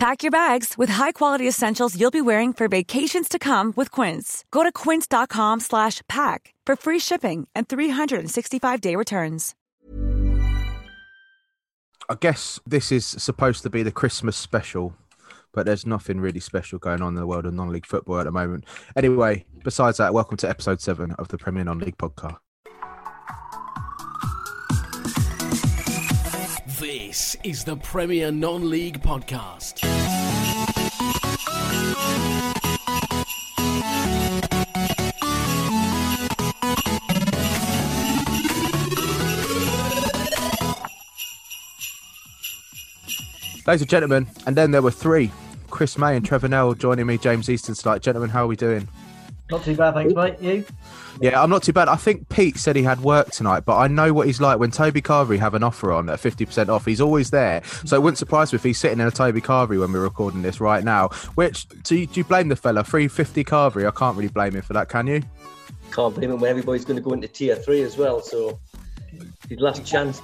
Pack your bags with high-quality essentials you'll be wearing for vacations to come with Quince. Go to quince.com slash pack for free shipping and 365-day returns. I guess this is supposed to be the Christmas special, but there's nothing really special going on in the world of non-league football at the moment. Anyway, besides that, welcome to episode seven of the Premier Non-League podcast. This is the Premier Non League Podcast. Ladies and gentlemen, and then there were three Chris May and Trevor Nell joining me, James Easton tonight. Gentlemen, how are we doing? Not too bad, thanks, mate. You? Yeah, I'm not too bad. I think Pete said he had work tonight, but I know what he's like when Toby Carvery have an offer on at 50% off. He's always there. So it wouldn't surprise me if he's sitting in a Toby Carvery when we're recording this right now. Which, do you, do you blame the fella? 350 Carvery, I can't really blame him for that, can you? Can't blame him when everybody's going to go into tier three as well. So his last chance.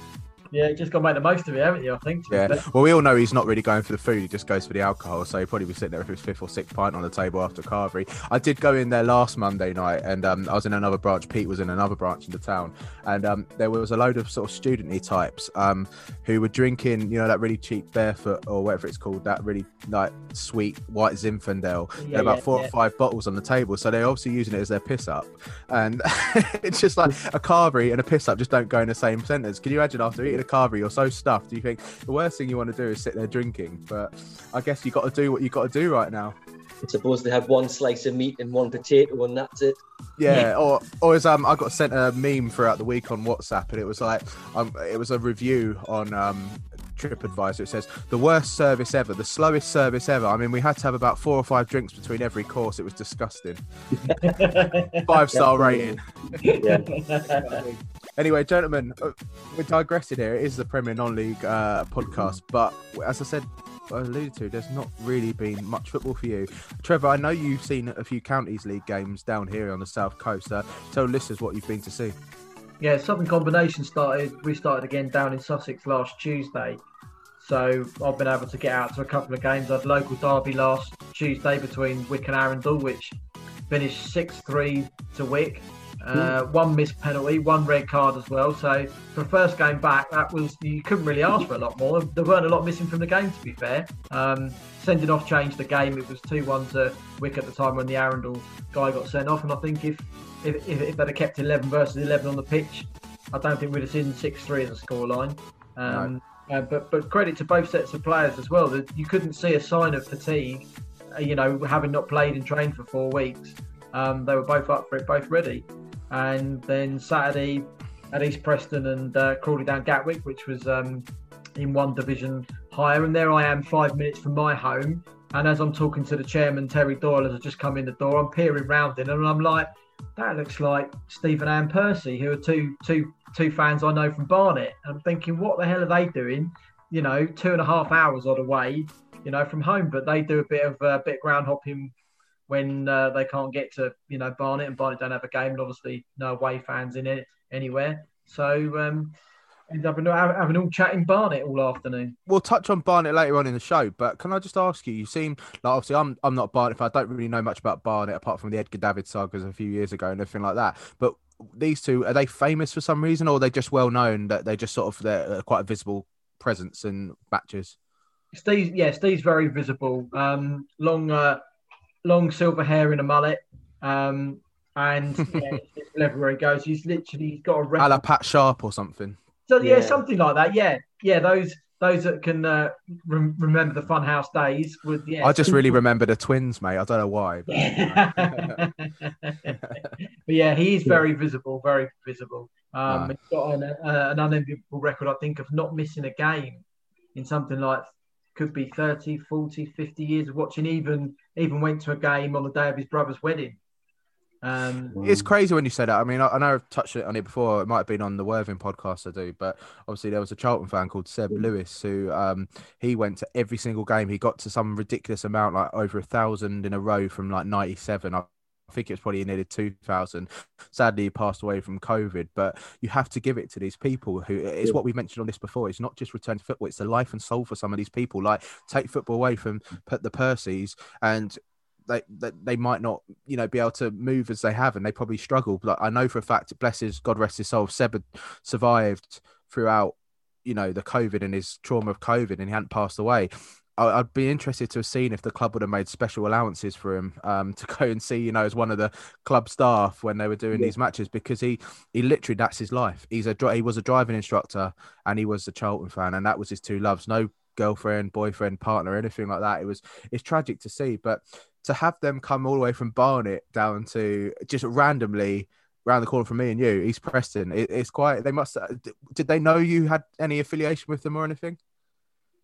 Yeah, just got to make the most of it, haven't you? I think. Yeah. Well, we all know he's not really going for the food; he just goes for the alcohol. So he'd probably be sitting there with his fifth or sixth pint on the table after Carvery. I did go in there last Monday night, and um, I was in another branch. Pete was in another branch in the town, and um, there was a load of sort of studenty types um, who were drinking, you know, that really cheap barefoot or whatever it's called, that really like sweet white Zinfandel. Yeah, about yeah, four yeah. or five bottles on the table, so they're obviously using it as their piss up, and it's just like a Carvery and a piss up just don't go in the same sentence. Can you imagine after eating a Carvery, you're so stuffed, Do you think the worst thing you want to do is sit there drinking, but I guess you got to do what you got to do right now. I suppose they have one slice of meat and one potato, and that's it. Yeah, or or as um, I got sent a meme throughout the week on WhatsApp, and it was like um, it was a review on um. TripAdvisor. It says the worst service ever, the slowest service ever. I mean, we had to have about four or five drinks between every course. It was disgusting. Five star rating. Yeah. Anyway, gentlemen, uh, we're digressing here. It is the Premier Non-League uh, podcast, but as I said, I alluded to, there's not really been much football for you. Trevor, I know you've seen a few counties league games down here on the south coast. Uh, tell listeners what you've been to see. Yeah, Southern Combination started. We started again down in Sussex last Tuesday, so I've been able to get out to a couple of games. I had local derby last Tuesday between Wick and Arundel, which finished six three to Wick. Uh, one missed penalty, one red card as well. So for the first game back, that was you couldn't really ask for a lot more. There weren't a lot missing from the game, to be fair. Um, sending off changed the game. It was two one to Wick at the time when the Arundel guy got sent off, and I think if if, if, if they'd have kept 11 versus 11 on the pitch, I don't think we'd have seen 6 3 as a scoreline. Um, uh, but, but credit to both sets of players as well. That you couldn't see a sign of fatigue, uh, you know, having not played and trained for four weeks. Um, they were both up for it, both ready. And then Saturday at East Preston and uh, Crawley down Gatwick, which was um, in one division higher. And there I am, five minutes from my home. And as I'm talking to the chairman, Terry Doyle, as I just come in the door, I'm peering round in and I'm like, that looks like Stephen and Percy, who are two two two fans I know from Barnet. And I'm thinking, what the hell are they doing? You know, two and a half hours on the way, you know, from home. But they do a bit of uh, bit of ground hopping when uh, they can't get to you know Barnet, and Barnet don't have a game, and obviously no away fans in it anywhere. So um, ended up having all chatting Barnet all afternoon. We'll touch on Barnet later on in the show, but can I just ask you? You seem like obviously I'm I'm not Barnet. I don't really know much about Barnet apart from the Edgar David sagas a few years ago and everything like that. But these two are they famous for some reason, or are they just well known that they just sort of they're quite a visible presence in matches? Steve, yeah, Steve's very visible. Um, long, uh, long silver hair in a mullet, um, and yeah, it's wherever he goes, he's literally he's got a A record. la Pat Sharp or something. So yeah, Yeah. something like that. Yeah, yeah. Those those that can uh, rem- remember the Funhouse days would. Yeah, I just really remember the twins, mate. I don't know why. But, but yeah, he is very visible, very visible. Um, Ah. He's got an, uh, an unenviable record, I think, of not missing a game in something like could be 30, 40, 50 years of watching. Even even went to a game on the day of his brother's wedding. Um, It's crazy when you say that. I mean, I, I know I've touched it on it before. It might have been on the Worthing podcast I do, but obviously there was a Charlton fan called Seb Lewis who um he went to every single game. He got to some ridiculous amount, like over a thousand in a row from like '97. I I think it was probably nearly 2000. Sadly, he passed away from COVID, but you have to give it to these people who it's what we mentioned on this before. It's not just return to football, it's the life and soul for some of these people. Like, take football away from put the Percys and they, they they might not you know be able to move as they have and they probably struggle but i know for a fact bless his god rest his soul seb had survived throughout you know the covid and his trauma of covid and he hadn't passed away I'd be interested to have seen if the club would have made special allowances for him um, to go and see, you know, as one of the club staff when they were doing these matches because he he literally that's his life. He's a he was a driving instructor and he was a Charlton fan and that was his two loves. No girlfriend, boyfriend, partner, anything like that. It was it's tragic to see, but to have them come all the way from Barnet down to just randomly round the corner from me and you, East Preston, it, it's quite. They must. Did they know you had any affiliation with them or anything?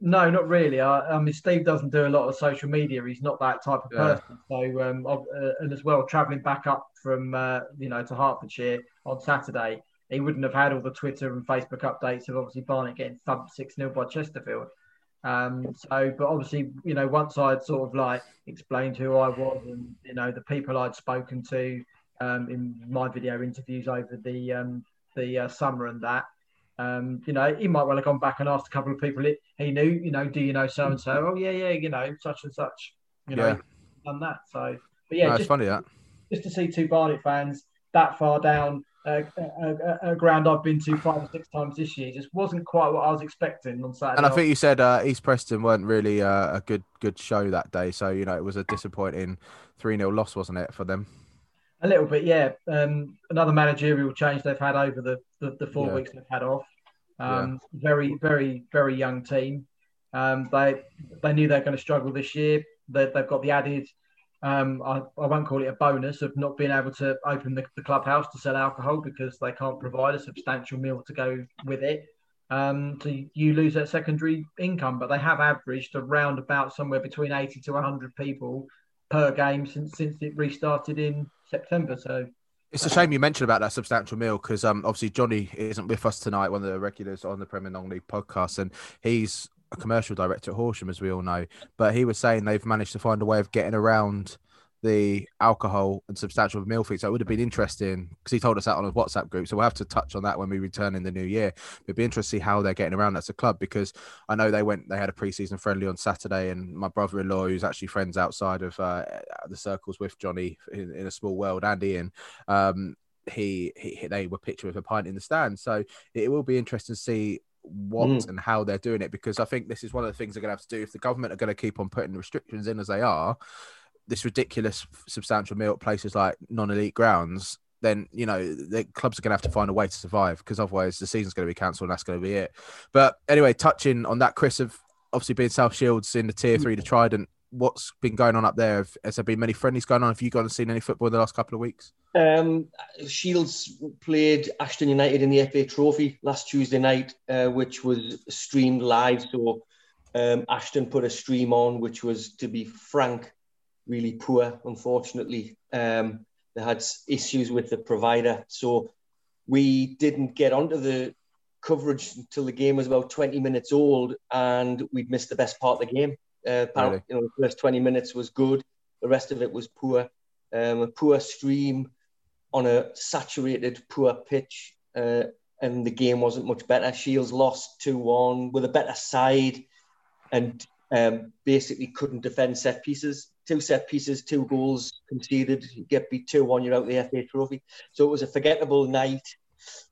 No, not really. I, I mean, Steve doesn't do a lot of social media. He's not that type of Yeah. person. So, um, uh, and as well, travelling back up from uh, you know to Hertfordshire on Saturday, he wouldn't have had all the Twitter and Facebook updates of obviously Barnet getting thumped six 0 by Chesterfield. Um, so, but obviously, you know, once I'd sort of like explained who I was and you know the people I'd spoken to um, in my video interviews over the um, the uh, summer and that, um, you know, he might well have gone back and asked a couple of people he, he knew, you know, do you know so and so? Oh yeah, yeah, you know, such and such, you know, Yeah. done that. So, but yeah, No, it's just, funny that. just to see two Barnet fans that far down uh, a, a, a ground I've been to five or six times this year just wasn't quite what I was expecting on Saturday. And I think you said uh, East Preston weren't really uh, a good good show that day, so you know it was a disappointing three 0 loss, wasn't it, for them? A little bit, yeah. Um, another managerial change they've had over the, the, the four Yeah. weeks they've had off. Um, Very, very, very young team. Um, they they knew they're going to struggle this year. They, they've got the added, um, I, I won't call it a bonus of not being able to open the, the clubhouse to sell alcohol because they can't provide a substantial meal to go with it. Um, so you- you lose that secondary income, but they have averaged around about somewhere between 80 to 100 people per game since since it restarted in September. So It's a shame you mentioned about that substantial meal because um, obviously Johnny isn't with us tonight, one of the regulars on the Premier Non League podcast, and he's a commercial director at Horsham, as we all know. But he was saying they've managed to find a way of getting around the alcohol and substantial meal fee. So it would have been interesting because he told us that on a WhatsApp group. So we'll have to touch on that when we return in the new year. It'd be interesting to see how they're getting around that as a club because I know they went, they had a preseason friendly on Saturday, and my brother in law, who's actually friends outside of uh, the circles with Johnny in, in a small world, and Ian, um, he, he they were pictured with a pint in the stand. So it will be interesting to see what Mm. and how they're doing it because I think this is one of the things they're going to have to do if the government are going to keep on putting restrictions in as they are. This ridiculous substantial meal at places like non-elite grounds, then you know the clubs are going to have to find a way to survive because otherwise the season's going to be cancelled and that's going to be it. But anyway, touching on that, Chris, of obviously being South Shields in the tier three the Trident, what's been going on up there? Has there been many friendlies going on? Have you gone and seen any football in the last couple of weeks? Um, Shields played Ashton United in the FA Trophy last Tuesday night, uh, which was streamed live. So um, Ashton put a stream on, which was, to be frank, really poor. Unfortunately, um, they had issues with the provider, so we didn't get onto the coverage until the game was about 20 minutes old, and we'd missed the best part of the game. Uh, apparently, you know, the first 20 minutes was good. The rest of it was poor. Um, a poor stream on a saturated, poor pitch, uh, and the game wasn't much better. Shields lost 2 1 with a better side and um, basically couldn't defend set pieces. Two set pieces, two goals conceded. You get beat 2 1, you're out the FA trophy. So it was a forgettable night.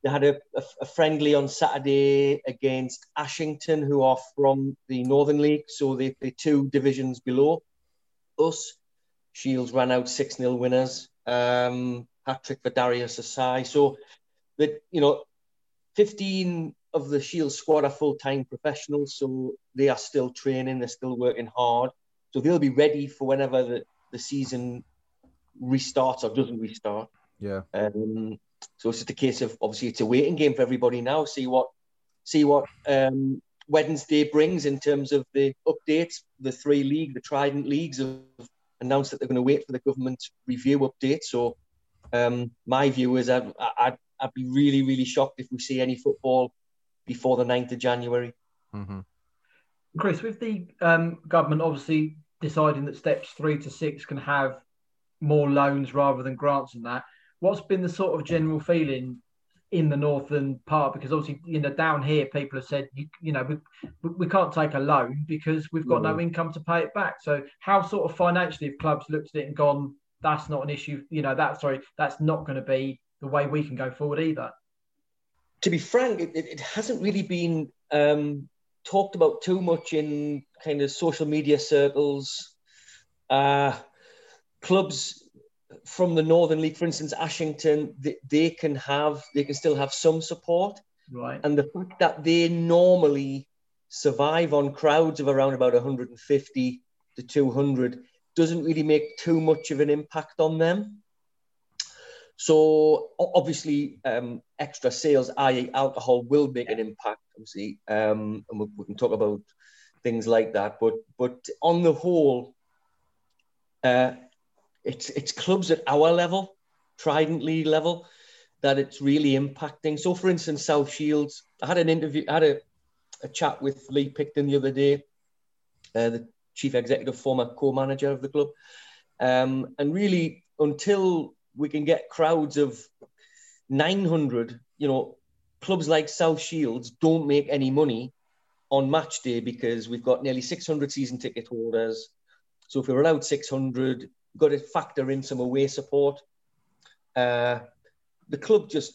They had a, a, a friendly on Saturday against Ashington, who are from the Northern League. So they play two divisions below us. Shields ran out 6 0 winners. Um, hat trick for Darius Osei. So that, you know, 15 of the Shield squad are full time professionals. So they are still training, they're still working hard. So they'll be ready for whenever the, the season restarts or doesn't restart. Yeah. Um, so it's just a case of obviously it's a waiting game for everybody now. See what see what um, Wednesday brings in terms of the updates. The three league, the Trident leagues have announced that they're going to wait for the government review update. So Um, my view is I'd, I'd, I'd be really, really shocked if we see any football before the 9th of January. Mm-hmm. Chris, with the um, government obviously deciding that steps three to six can have more loans rather than grants and that, what's been the sort of general feeling in the northern part? Because obviously, you know, down here, people have said, you, you know, we, we can't take a loan because we've got mm. no income to pay it back. So, how sort of financially have clubs looked at it and gone, that's not an issue, you know, that, sorry, that's not going to be the way we can go forward either? To be frank, it, it hasn't really been um, talked about too much in kind of social media circles. Uh, clubs from the Northern League, for instance, Ashington, they, they, can have, they can still have some support. Right. And the fact that they normally survive on crowds of around about 150 to 200 doesn't really make too much of an impact on them. So obviously, um, extra sales, i.e., alcohol, will make an impact. Obviously, um, and we, we, can talk about things like that. But but on the whole, uh, it's it's clubs at our level, Trident League level, that it's really impacting. So, for instance, South Shields, I had an interview, I had a, a chat with Lee Picton the other day, uh, the chief executive, former co-manager of the club, um, and really until we can get crowds of 900, you know, clubs like South Shields don't make any money on match day because we've got nearly 600 season ticket holders. So if we're allowed 600, we've got to factor in some away support. Uh, the club just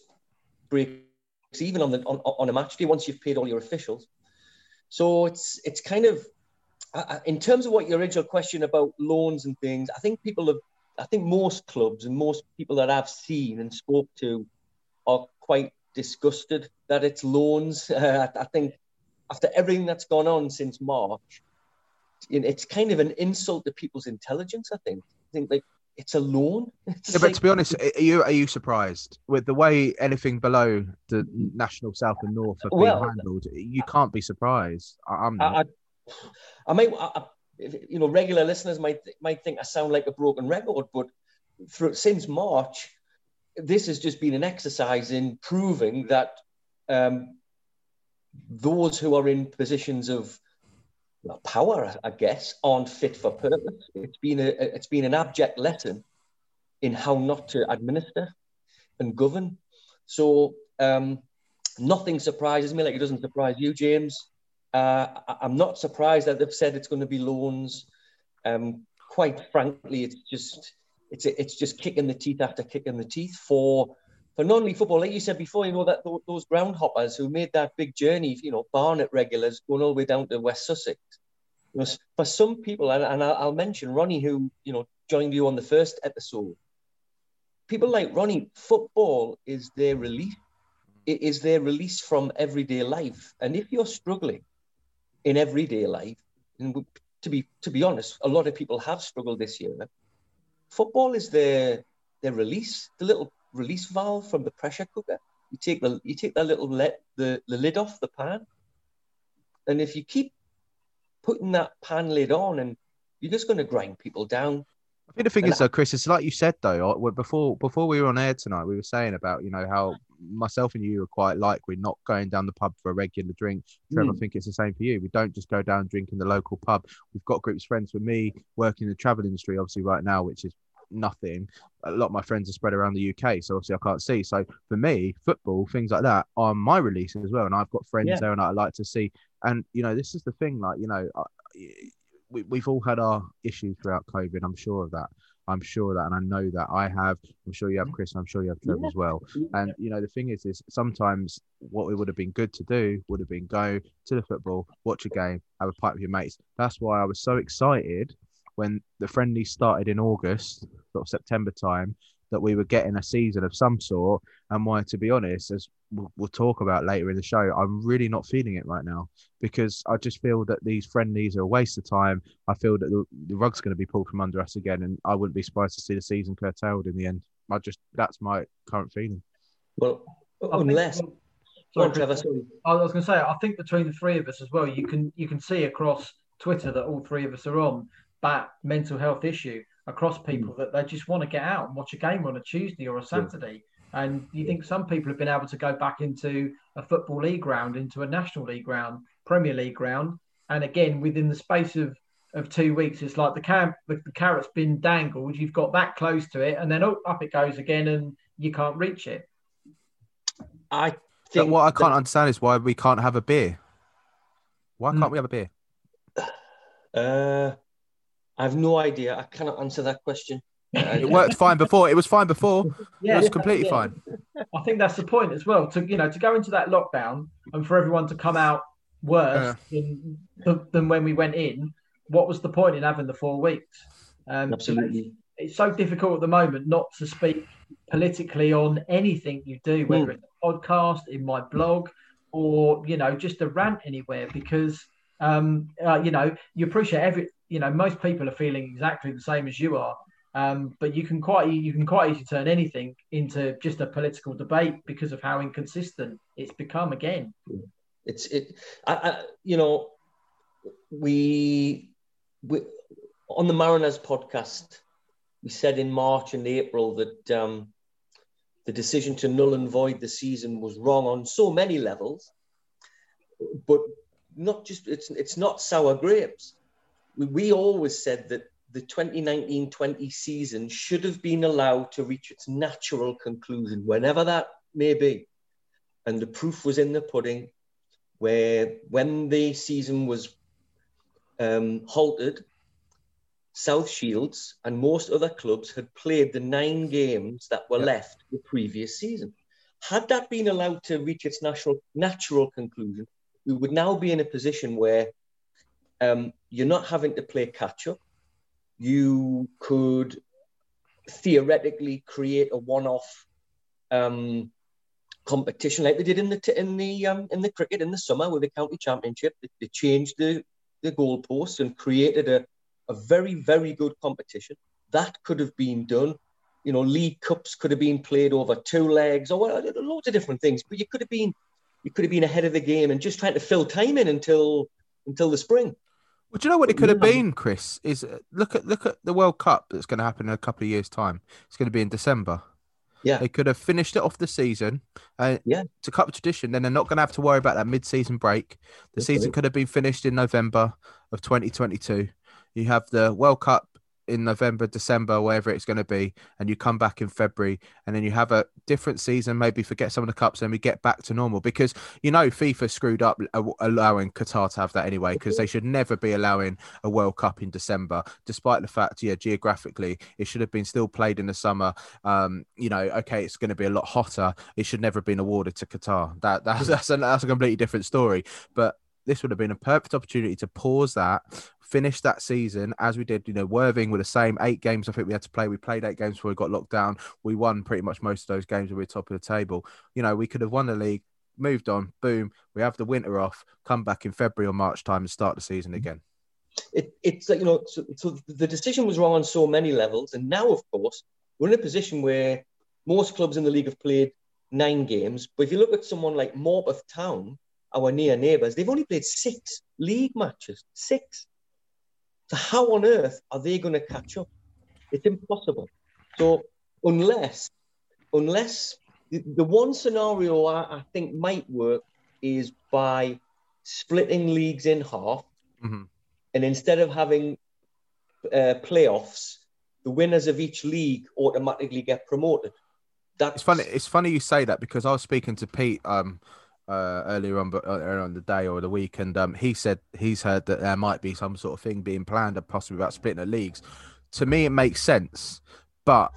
breaks even on the on, on a match day once you've paid all your officials. So it's it's kind of uh, in terms of what your original question about loans and things. I think people have I think most clubs and most people that I've seen and spoke to are quite disgusted that it's loans. Uh, I think after everything that's gone on since March, it's kind of an insult to people's intelligence. I think. I think like it's a loan. It's yeah, but to be honest, are you are you surprised with the way anything below the national south and north have been well, handled? You can't be surprised. I, am I, I, I, might. I, you know, regular listeners might might think I sound like a broken record, but since March, this has just been an exercise in proving that um, those who are in positions of well, power, I guess, aren't fit for purpose. It's been a it's been an abject lesson in how not to administer and govern. So um, nothing surprises me, like it doesn't surprise you, James. Uh, I'm not surprised that they've said it's going to be loans. Um, quite frankly, it's just it's it's just kicking the teeth after kicking the teeth for for non-league football. Like you said before, you know that those groundhoppers who made that big journey, you know, Barnet regulars going all the way down to West Sussex. You know, for some people, and, and I'll, mention Ronnie, who you know joined you on the first episode. People like Ronnie, football is their release. It is their release from everyday life, and if you're struggling in everyday life. And to be to be honest, a lot of people have struggled this year. Football is their their release, the little release valve from the pressure cooker. You take the you take that little let the, the lid off the pan, and if you keep putting that pan lid on, and you're just going to grind people down. I think the thing and is, though, Chris, it's like you said though. Before before we were on air tonight, we were saying about you know how myself and you are quite like we're not going down the pub for a regular drink. Trevor, mm. I think it's the same for you. We don't just go down drinking the local pub. We've got groups of friends. For me, working in the travel industry, obviously right now, which is nothing. A lot of my friends are spread around the UK, so obviously I can't see. So for me, football, things like that are my release as well. And I've got friends yeah. there, and I like to see. And you know, this is the thing. Like you know, we, we've all had our issues throughout COVID. I'm sure of that. I'm sure that, and I know that I have. I'm sure you have, Chris. I'm sure you have Trevor yeah. as well. And you know, the thing is, is sometimes what it would have been good to do would have been go to the football, watch a game, have a pipe with your mates. That's why I was so excited when the friendly started in August, sort of September time, that we were getting a season of some sort. And why, to be honest, as we'll, we'll, talk about later in the show, I'm really not feeling it right now because I just feel that these friendlies are a waste of time. I feel that the, the rug's going to be pulled from under us again, and I wouldn't be surprised to see the season curtailed in the end. I just that's my current feeling. Well, unless. Sorry, Trevor, sorry. I was going to say, I think between the three of us as well, you can you can see across Twitter that all three of us are on that mental health issue. across hmm. people that they just want to get out and watch a game on a Tuesday or a Saturday. And you think some people have been able to go back into a football league ground, into a national league ground, Premier League ground, and again within the space of of two weeks, it's like the camp the, the carrot's been dangled. You've got that close to it, and then oh, up it goes again, and you can't reach it. I But think what I can't understand is why we can't have a beer. Why Mm. can't we have a beer? Uh, I have no idea. I cannot answer that question. It worked fine before. It was fine before. Yeah, it was completely yeah. fine. I think that's the point as well. To you know, to go into that lockdown and for everyone to come out worse than, than when we went in. What was the point in having the four weeks? Um, Absolutely. It's so difficult at the moment not to speak politically on anything you do, whether it's a podcast, in my blog, or you know, just a rant anywhere, because um, uh, you know you appreciate every. You know, most people are feeling exactly the same as you are. Um, but you can quite you can quite easily turn anything into just a political debate because of how inconsistent it's become again. It's it. I, I you know, we we on the Mariners podcast, we said in March and April that um, the decision to null and void the season was wrong on so many levels, but not just it's it's not sour grapes. We, we always said that the 2019-20 season should have been allowed to reach its natural conclusion, whenever that may be. And the proof was in the pudding, where when the season was um, halted, South Shields and most other clubs had played the nine games that were Yeah. left the previous season. Had that been allowed to reach its natural natural conclusion, we would now be in a position where um, you're not having to play catch up. You could theoretically create a one-off um, competition like they did in the t- in the um, in the cricket in the summer with the county championship. They, they changed the the goalposts and created a, a very very good competition. That could have been done. You know, league cups could have been played over two legs or loads of different things. But you could have been you could have been ahead of the game and just trying to fill time in until until the spring. Well, do you know what it could have been, Chris? Is uh, look at look at the World Cup that's going to happen in a couple of years' time. It's going to be in December. Yeah. They could have finished it off the season. Uh, Yeah. To cut the tradition, then they're not going to have to worry about that mid-season break. The That's season could have been finished in November of 2022. You have the World Cup in November, December, wherever it's going to be, and you come back in February, and then you have a different season. Maybe forget some of the cups, and we get back to normal because you know FIFA screwed up allowing Qatar to have that anyway because they should never be allowing a World Cup in December, despite the fact, yeah, geographically it should have been still played in the summer. Um, you know, okay, it's going to be a lot hotter. It should never have been awarded to Qatar. That that's that's a, that's a completely different story. But this would have been a perfect opportunity to pause that, finish that season as we did. You know, Worthing with the same eight games. I think we had to play. We played eight games before we got locked down. We won pretty much most of those games. We were top of the table. You know, we could have won the league, moved on. Boom, we have the winter off. Come back in February or March time and start the season mm. again. it, it's like you know so, so the decision was wrong on so many levels and now of course we're in a position where most clubs in the league have played nine games but if you look at someone like Morpeth Town our near neighbours they've only played six league matches six so how on earth are they going to catch up it's impossible so unless unless the, the one scenario I, I think might work is by splitting leagues in half Mhm. and instead of having uh, playoffs, the winners of each league automatically get promoted. That's It's funny. It's funny you say that because I was speaking to Pete um uh, earlier on, but earlier on the day or the week, and um he said he's heard that there might be some sort of thing being planned, and possibly about splitting the leagues. To me, it makes sense, but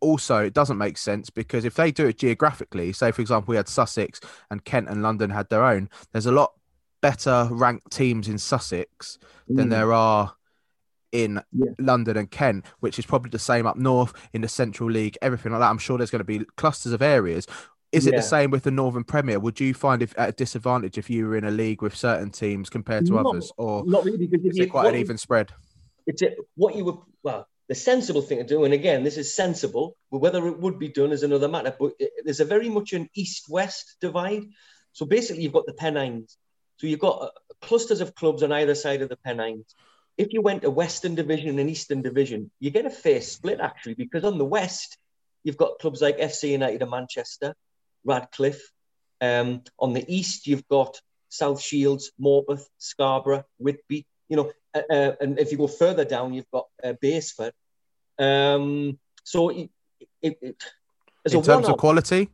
also it doesn't make sense because if they do it geographically, say for example we had Sussex and Kent and London had their own, there's a lot better ranked teams in Sussex than Mm. there are in Yeah. London and Kent, which is probably the same up north in the Central League, everything like that. I'm sure there's going to be clusters of areas. Is it Yeah. the same with the Northern Premier? Would you find if at a disadvantage if you were in a league with certain teams compared to No, others, or not really because is you, it quite an even spread? it's a, what you would well the sensible thing to do and again this is sensible but whether it would be done is another matter but it, there's a very much an east-west divide so basically you've got the pennines so you've got uh, clusters of clubs on either side of the pennines if you went to Western Division and Eastern Division, you get a fair split actually, because on the West, you've got clubs like FC United of Manchester, Radcliffe. Um, on the East, you've got South Shields, Morpeth, Scarborough, Whitby. You know, uh, uh, and if you go further down, you've got uh, Basford. Um, so, it, it, it, in terms of quality,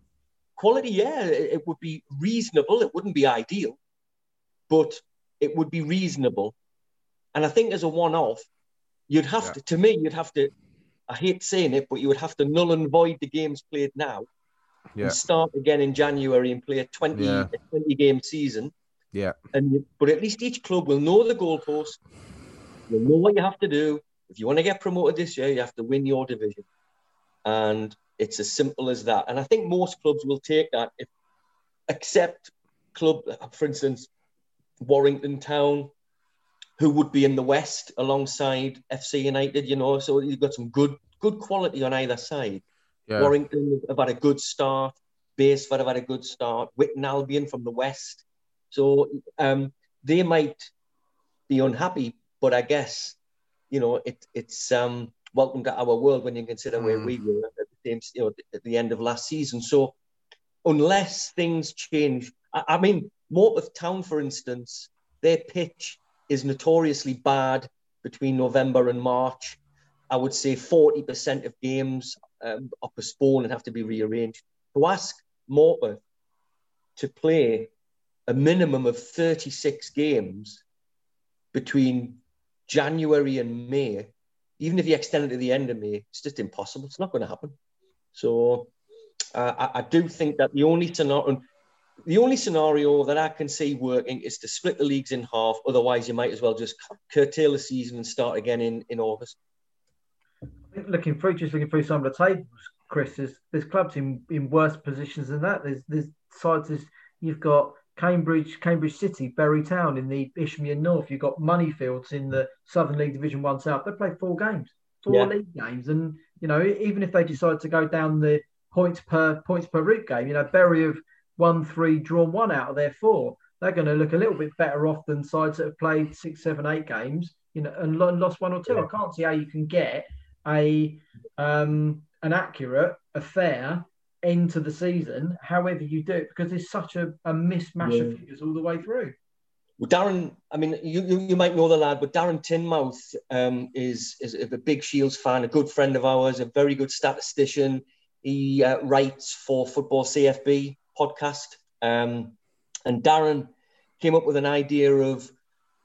quality, yeah, it, it would be reasonable. It wouldn't be ideal, but it would be reasonable. And I think as a one-off, you'd have yeah. to, to me, you'd have to. I hate saying it, but you would have to null and void the games played now yeah. and start again in January and play a 20, yeah. a 20 game season. Yeah. And but at least each club will know the goalpost. You'll know what you have to do. If you want to get promoted this year, you have to win your division. And it's as simple as that. And I think most clubs will take that, if, except club, for instance, Warrington Town, who would be in the West alongside FC United, you know. So you've got some good good quality on either side. Yeah. Warrington have had a good start. Basford have had a good start. Witton Albion from the West. So um, they might be unhappy, but I guess, you know, it, it's um, welcome to our world when you consider mm. where we were at the, same, you know, at the end of last season. So unless things change, I, I mean, Morpeth Town, for instance, their pitch is notoriously bad between November and March. I would say 40% of games um, are postponed and have to be rearranged. To ask Morpeth to play a minimum of 36 games between January and May, even if you extend it to the end of May, it's just impossible. It's not going to happen. So uh, I, I, do think that the only scenario, the only scenario that I can see working is to split the leagues in half. Otherwise, you might as well just curtail the season and start again in, in August. Looking through, just looking through some of the tables, Chris, there's, there's clubs in, in worse positions than that. There's there's sides. There's, you've got Cambridge, Cambridge City, Bury Town in the Isthmian North. You've got Moneyfields in the Southern League Division One South. They play four games, four yeah. league games, and you know even if they decide to go down the points per points per route game, you know Bury have won three, drawn one out of their four. They're going to look a little bit better off than sides that have played six, seven, eight games, you know, and lost one or two. Yeah. I can't see how you can get a um, an accurate, a fair into the season, however you do it, because there's such a, a mismatch yeah. of figures all the way through. Well, Darren, I mean, you, you, you might know the lad, but Darren Tinmouth um, is, is a big Shields fan, a good friend of ours, a very good statistician. He uh, writes for Football CFB podcast. Um, and Darren came up with an idea of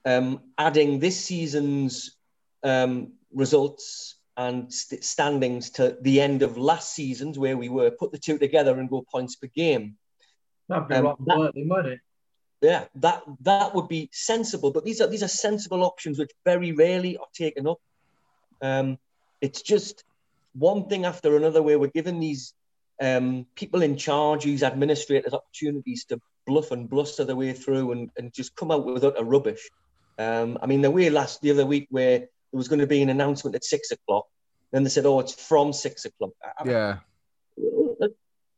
um, adding this season's um, results and st- standings to the end of last season's where we were, put the two together and go points per game. That'd be um, worthy, would it? Yeah, that that would be sensible. But these are these are sensible options which very rarely are taken up. Um, it's just one thing after another where we're given these um, people in charge, these administrators, opportunities to bluff and bluster their way through and, and just come out with utter rubbish. Um, I mean, the way last the other week where there was going to be an announcement at six o'clock. Then they said, "Oh, it's from six o'clock." Yeah,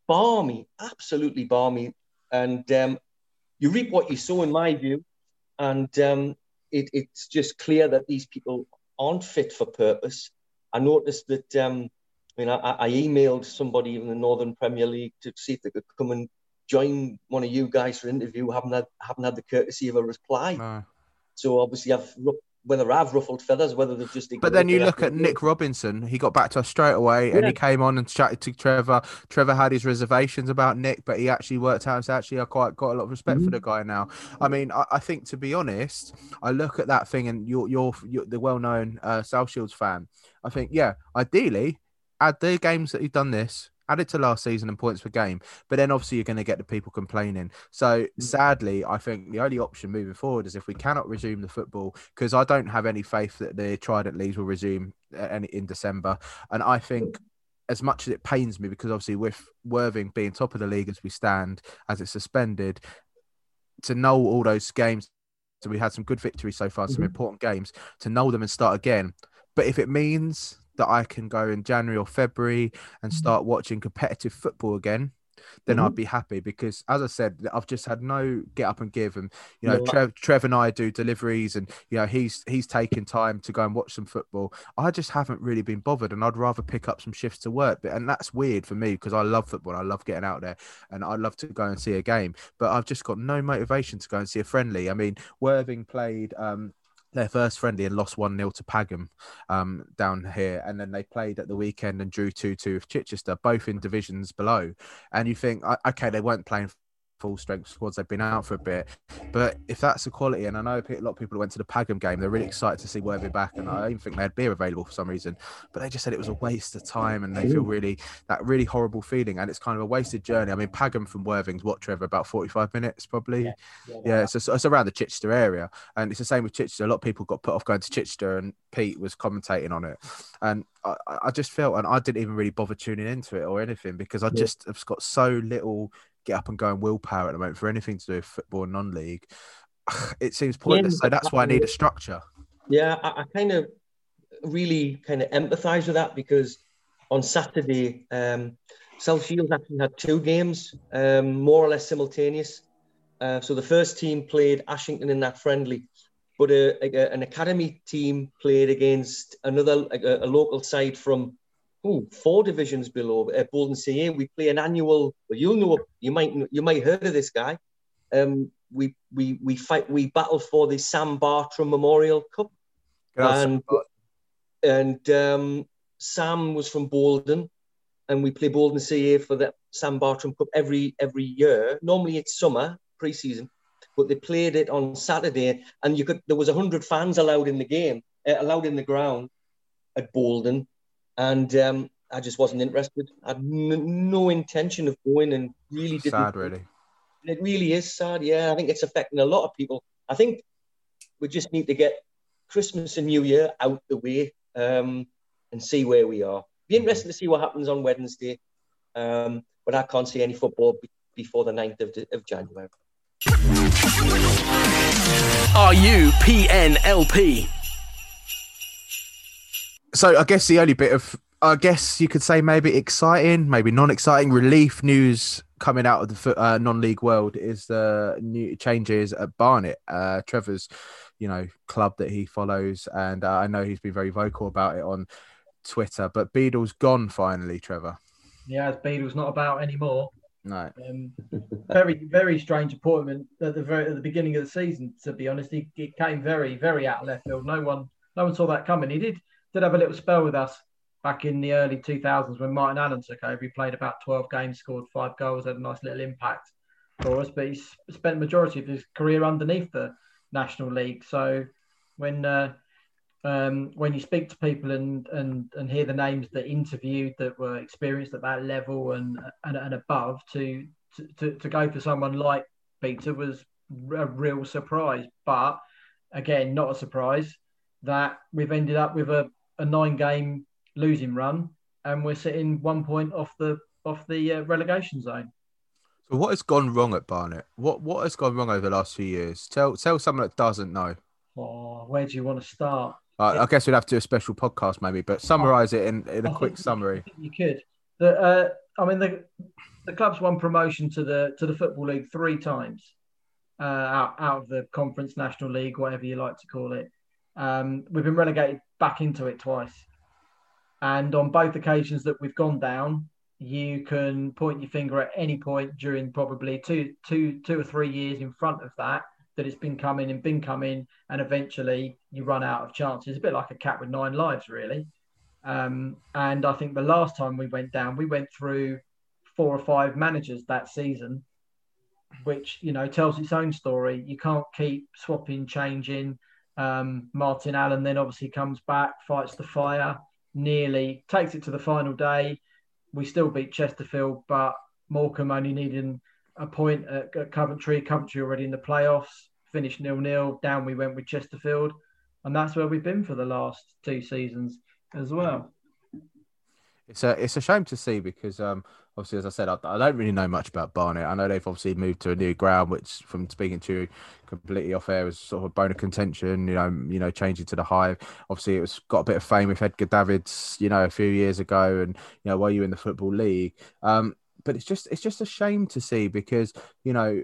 balmy, absolutely balmy, and um, you reap what you sow, in my view. And um, it, it's just clear that these people aren't fit for purpose. I noticed that. Um, I mean, I, I emailed somebody in the Northern Premier League to see if they could come and join one of you guys for an interview. Haven't had haven't had the courtesy of a reply. No. So obviously, I've whether I've ruffled feathers, whether they've just. But then you look at Nick Robinson. He got back to us straight away, yeah. and he came on and chatted to Trevor. Trevor had his reservations about Nick, but he actually worked out. So actually, I quite got a lot of respect mm-hmm. for the guy now. I mean, I, I, think to be honest, I look at that thing, and you're you're, you're the well-known uh, South Shields fan. I think, yeah, ideally, add the games that he's done this add it to last season and points per game. But then obviously you're going to get the people complaining. So mm. sadly, I think the only option moving forward is if we cannot resume the football, because I don't have any faith that the Trident leagues will resume uh, in December. And I think. As much as it pains me, because obviously with Worthing being top of the league as we stand, as it's suspended, to know all those games so we had some good victories so far, some mm-hmm. important games to know them and start again. But if it means that I can go in January or February and mm-hmm. start watching competitive football again, then Mhm. I'd be happy because, as I said, I've just had no get up and give, and you know, No. Trev, Trev and I do deliveries, and you know, he's he's taking time to go and watch some football. I just haven't really been bothered, and I'd rather pick up some shifts to work. But and that's weird for me because I love football, I love getting out there, and I'd love to go and see a game. But I've just got no motivation to go and see a friendly. I mean, Worthing played. Um, their first friendly and lost 1 0 to Pagham um, down here. And then they played at the weekend and drew 2 2 with Chichester, both in divisions below. And you think, okay, they weren't playing full strength squads, they've been out for a bit. But if that's the quality, and I know a lot of people who went to the Pagham game, they're really excited to see Worthing back. And I even think they had beer available for some reason. But they just said it was a waste of time and they feel really, that really horrible feeling. And it's kind of a wasted journey. I mean, Pagham from Worthing's what, Trevor, about 45 minutes probably? Yeah, it's, it's around the Chichester area, and it's the same with Chichester. A lot of people got put off going to Chichester, and Pete was commentating on it, and I, I just felt, and I didn't even really bother tuning into it or anything because I just have got so little get up and go and willpower at the moment for anything to do with football and non-league. It seems pointless, so that's why I need a structure. Yeah, I, I kind of really kind of empathise with that because on Saturday, um, South Shields actually had two games, um, more or less simultaneous. Uh, so the first team played Ashington in that friendly, but a, a- an academy team played against another a, a local side from ooh, four divisions below uh, Boldon CA. We play an annual. Well, you'll know. You might you might heard of this guy. Um, we we we fight. We battle for the Sam Bartram Memorial Cup and and um, Sam was from Boldon, and we play Boldon CA for the Sam Bartram Cup every every year. Normally it's summer pre-season, but they played it on Saturday, and you could there was hundred fans allowed in the game, uh, allowed in the ground at Boldon, and um, I just wasn't interested. I had n- no intention of going, and really didn't. Sad, really. It really is sad. Yeah, I think it's affecting a lot of people. I think we just need to get Christmas and New Year out the way um, and see where we are. Be interesting to see what happens on Wednesday, um, but I can't see any football be- before the 9th of, of January. Are you PNLP? So I guess the only bit of, I guess you could say maybe exciting, maybe non-exciting relief news coming out of the uh, non-league world is the new changes at Barnet, uh, Trevor's, you know, club that he follows, and uh, I know he's been very vocal about it on Twitter. But Beadle's gone finally, Trevor. Yeah, Beadle's not about anymore. No, Um, very, very strange appointment at the very at the beginning of the season. To be honest, he, it came very, very out of left field. No one, no one saw that coming. He did did have a little spell with us back in the early 2000s when Martin Allen took over. He played about 12 games, scored five goals, had a nice little impact for us. But he spent the majority of his career underneath the National League. So when uh, um, when you speak to people and, and and hear the names that interviewed that were experienced at that level and and, and above, to, to to go for someone like Peter was a real surprise. But again, not a surprise that we've ended up with a, a nine game losing run and we're sitting one point off the off the uh, relegation zone. So what has gone wrong at Barnet? What what has gone wrong over the last few years? Tell tell someone that doesn't know. Oh, where do you want to start? Uh, I guess we'd have to do a special podcast maybe, but summarize it in, in a I quick think- summary. I think you could. The, uh, I mean, the the club's won promotion to the to the football league three times, uh, out out of the conference, national league, whatever you like to call it. Um, we've been relegated back into it twice, and on both occasions that we've gone down, you can point your finger at any point during probably two two two or three years in front of that that it's been coming and been coming, and eventually you run out of chances. A bit like a cat with nine lives, really. Um, and I think the last time we went down, we went through four or five managers that season, which you know tells its own story. You can't keep swapping, changing. Um, Martin Allen then obviously comes back, fights the fire, nearly takes it to the final day. We still beat Chesterfield, but Morecambe only needing a point at, Coventry. Coventry already in the playoffs, finished nil nil. Down we went with Chesterfield, and that's where we've been for the last two seasons as well. It's a it's a shame to see because um obviously as I said I, I don't really know much about Barnet. I know they've obviously moved to a new ground, which from speaking to you completely off air was sort of a bone of contention. You know, you know, changing to the Hive. Obviously, it was got a bit of fame with Edgar Davids, you know, a few years ago, and you know, while you were in the football league. Um, but it's just it's just a shame to see because you know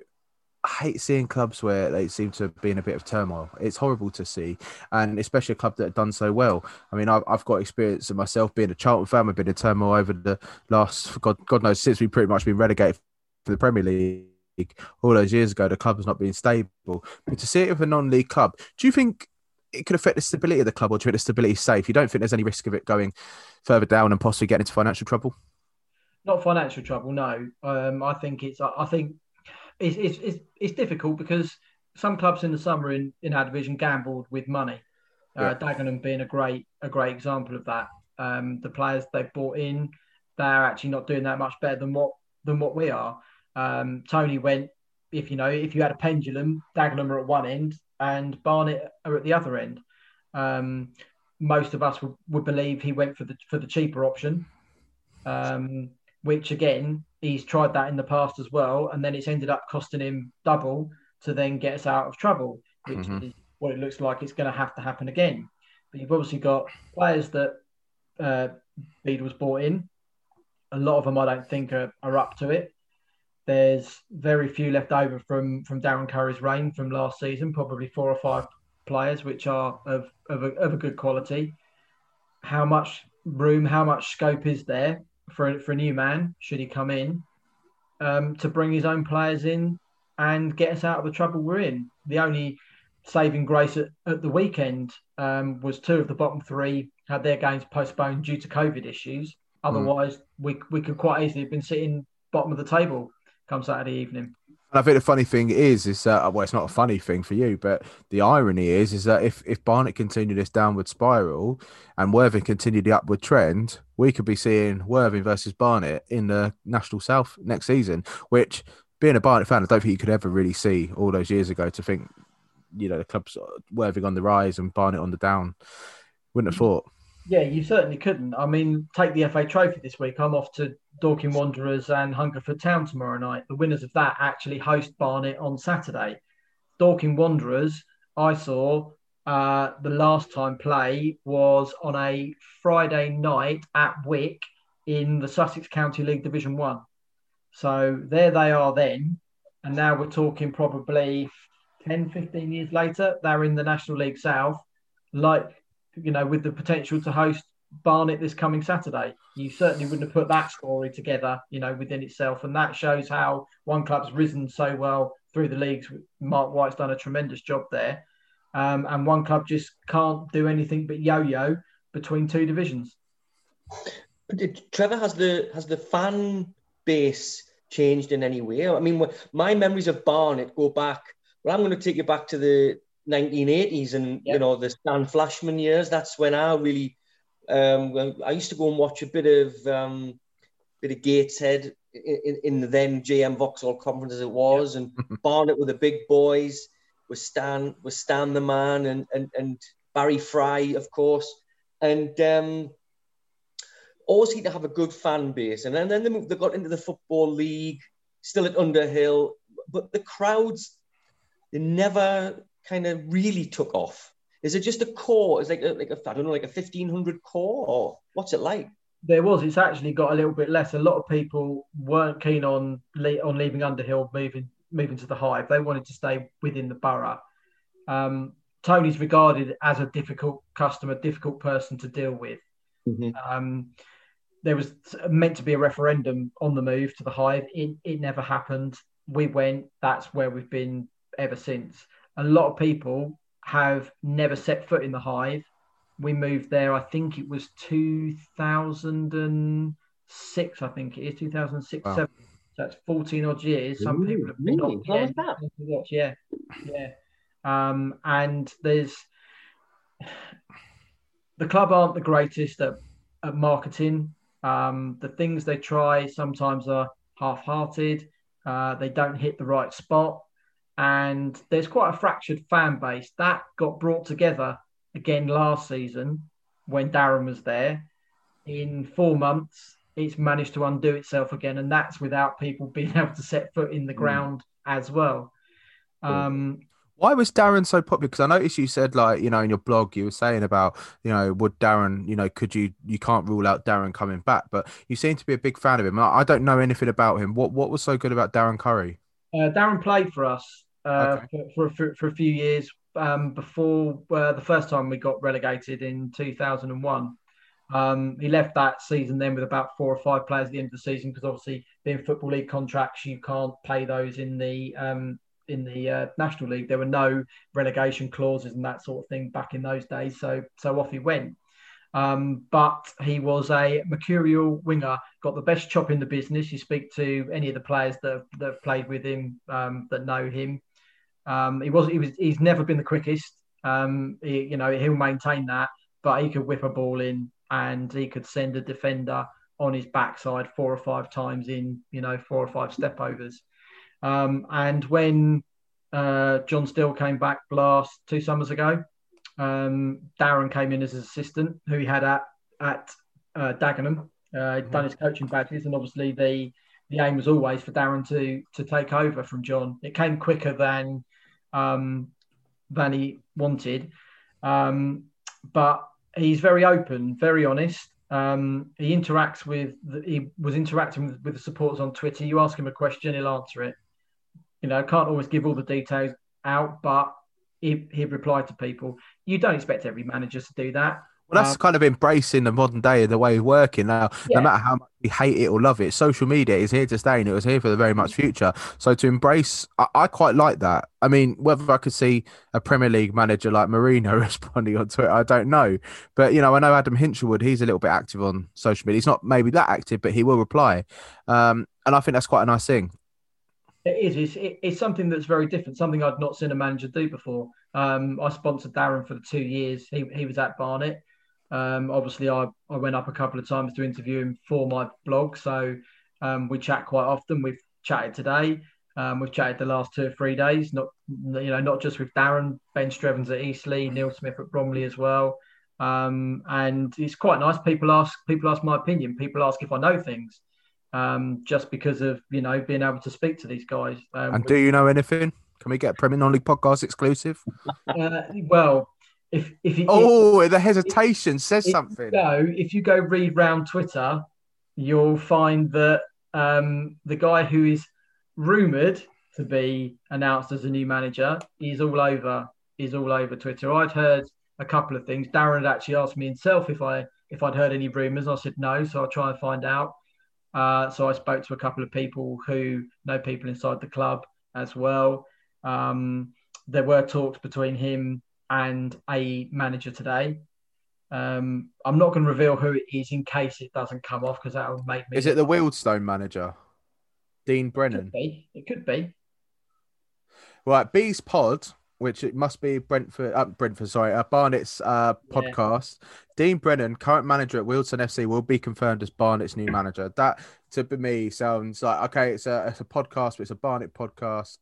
I hate seeing clubs where they seem to be in a bit of turmoil. It's horrible to see, and especially a club that have done so well. I mean, I've, I've got experience of myself being a Charlton fan. I've been in turmoil over the last God, God knows since we've pretty much been relegated for the Premier League all those years ago. The club has not been stable, but to see it with a non-league club, do you think it could affect the stability of the club, or do you think the stability is safe? You don't think there's any risk of it going further down and possibly getting into financial trouble? Not financial trouble, no. Um, I think it's. I think it's, it's, it's, it's difficult because some clubs in the summer in, in our division gambled with money. Uh. Dagenham being a great a great example of that. Um, the players they've brought in, they're actually not doing that much better than what than what we are. Um, Tony went, if you know, if you had a pendulum, Dagenham are at one end and Barnet are at the other end. Um, most of us would, would, believe he went for the for the cheaper option, um, which again he's tried that in the past as well, and then it's ended up costing him double to then get us out of trouble, which mm-hmm. is what it looks like it's going to have to happen again. But you've obviously got players that uh, Bede was brought in. A lot of them I don't think are, are up to it. There's very few left over from from Darren Currie's reign from last season, probably four or five players which are of, of, a, of a good quality. How much room, how much scope is there for, for a new man, should he come in, um, to bring his own players in and get us out of the trouble we're in. The only saving grace at, at the weekend um, was two of the bottom three had their games postponed due to COVID issues. Mm. Otherwise, mm. we, we could quite easily have been sitting bottom of the table come Saturday evening. I think the funny thing is, is that uh, well, it's not a funny thing for you, but the irony is, is that if if Barnet continue this downward spiral and Worthing continue the upward trend, we could be seeing Worthing versus Barnet in the National South next season. Which, being a Barnet fan, I don't think you could ever really see all those years ago to think, you know, the club's uh, Worthing on the rise and Barnet on the down. Wouldn't have thought. Yeah, you certainly couldn't. I mean, take the FA Trophy this week. I'm off to Dorking Wanderers and Hungerford Town tomorrow night. The winners of that actually host Barnet on Saturday. Dorking Wanderers, I saw uh, the last time play was on a Friday night at Wick in the Sussex County League Division One. So there they are then. And now we're talking probably 10, 15 years later. They're in the National League South. Like you know, with the potential to host Barnet this coming Saturday. You certainly wouldn't have put that story together, you know, within itself. And that shows how one club's risen so well through the leagues. Marc White's done a tremendous job there. Um, and one club just can't do anything but yo-yo between two divisions. Trevor has the has the fan base changed in any way? I mean, my memories of Barnet go back. Well, I'm going to take you back to the 1980s and yep. you know the Stan Flashman years. That's when I really, um, I used to go and watch a bit of um, bit of Gateshead in, in, the then GM Vauxhall conference as it was, yep. and Barnet with the big boys, with Stan, with Stan the man, and and and Barry Fry, of course, and um, always seemed to have a good fan base. And then, then they, moved, they got into the football league, still at Underhill, but the crowds they never kind of really took off? Is it just a core? Is like a, like a I don't know, like a fifteen hundred core, or what's it like? There was. It's actually got a little bit less. A lot of people weren't keen on on leaving Underhill, moving moving to the Hive. They wanted to stay within the borough. Um, Tony's regarded as a difficult customer, difficult person to deal with. Mm-hmm. Um, there was meant to be a referendum on the move to the Hive. It, it never happened. We went. That's where we've been ever since a lot of people have never set foot in the hive. We moved there, I think it was 2006, I think it is 2006, wow. 7. So that's 14 odd years. Some Ooh, people have been really? on that? Yeah, yeah. Um, and there's the club aren't the greatest at, at marketing. Um, the things they try sometimes are half-hearted. Uh, they don't hit the right spot and there's quite a fractured fan base that got brought together again last season when Darren was there. In four months, it's managed to undo itself again, and that's without people being able to set foot in the hmm. ground mm. as well. Um, Why was Darren so popular? Because I noticed you said like you know in your blog you were saying about you know would Darren you know could you you can't rule out Darren coming back, but you seem to be a big fan of him. I don't know anything about him. What what was so good about Darren Currie? Uh, Darren played for us uh, okay. for, for, for a few years um, before uh, the first time we got relegated in 2001. Um, he left that season then with about four or five players at the end of the season because obviously being football league contracts you can't pay those in the um, in the uh, national league. There were no relegation clauses and that sort of thing back in those days. So so off he went. Um, but he was a mercurial winger, got the best chop in the business. You speak to any of the players that that have played with him um, that know him. Um, he was he was he's never been the quickest. Um, he, you know he'll maintain that, but he could whip a ball in and he could send a defender on his backside four or five times in you know four or five step overs. Um, and when uh, John Still came back last two summers ago, um, Darren came in as his assistant who he had at at uh, Dagenham. Uh, he'd done his coaching badges, and obviously the the aim was always for Darren to to take over from John. It came quicker than um, than he wanted, um, but he's very open, very honest. Um, he interacts with the, he was interacting with, with, the supporters on Twitter. You ask him a question, he'll answer it. You know, can't always give all the details out, but he, he'd reply to people. You don't expect every manager to do that. Well, that's um, kind of embracing the modern day of the way of working now. Yeah. No matter how much we hate it or love it, social media is here to stay, and it was here for the very much future. So to embrace, I, I, quite like that. I mean, whether I could see a Premier League manager like Mourinho responding on Twitter, I don't know. But you know, I know Adam Hinshelwood; he's a little bit active on social media. He's not maybe that active, but he will reply, um, and I think that's quite a nice thing. It is. It's, it's something that's very different. Something I'd not seen a manager do before. Um, I sponsored Darren for the two years he, he was at Barnet. Um, obviously, I, I went up a couple of times to interview him for my blog, so um, we chat quite often. We've chatted today. Um, we've chatted the last two or three days. Not you know not just with Darren, Ben Strevens at Eastleigh, Neil Smith at Bromley as well. Um, and it's quite nice. People ask people ask my opinion. People ask if I know things, um, just because of you know being able to speak to these guys. Um, and do you know anything? Can we get a Premier Non-League podcast exclusive? Uh, well, if if you, oh if, the hesitation if, says something. No, if you go read round Twitter, you'll find that um, the guy who is rumored to be announced as a new manager is all over is all over Twitter. I'd heard a couple of things. Darren had actually asked me himself if I if I'd heard any rumours. I said no, so I'll try and find out. Uh, so I spoke to a couple of people who know people inside the club as well. Um, there were talks between him and a manager today. Um, I'm not going to reveal who it is in case it doesn't come off because that will make me. Is it the Wealdstone manager, Dean Brennan? It could be. It could be. Right, Bees Pod, which it must be Brentford, uh, Brentford, sorry, uh, Barnet's uh, podcast. Yeah. Dean Brennan, current manager at Wealdstone FC, will be confirmed as Barnet's new manager. That to me sounds like okay. It's a it's a podcast, but it's a Barnet podcast.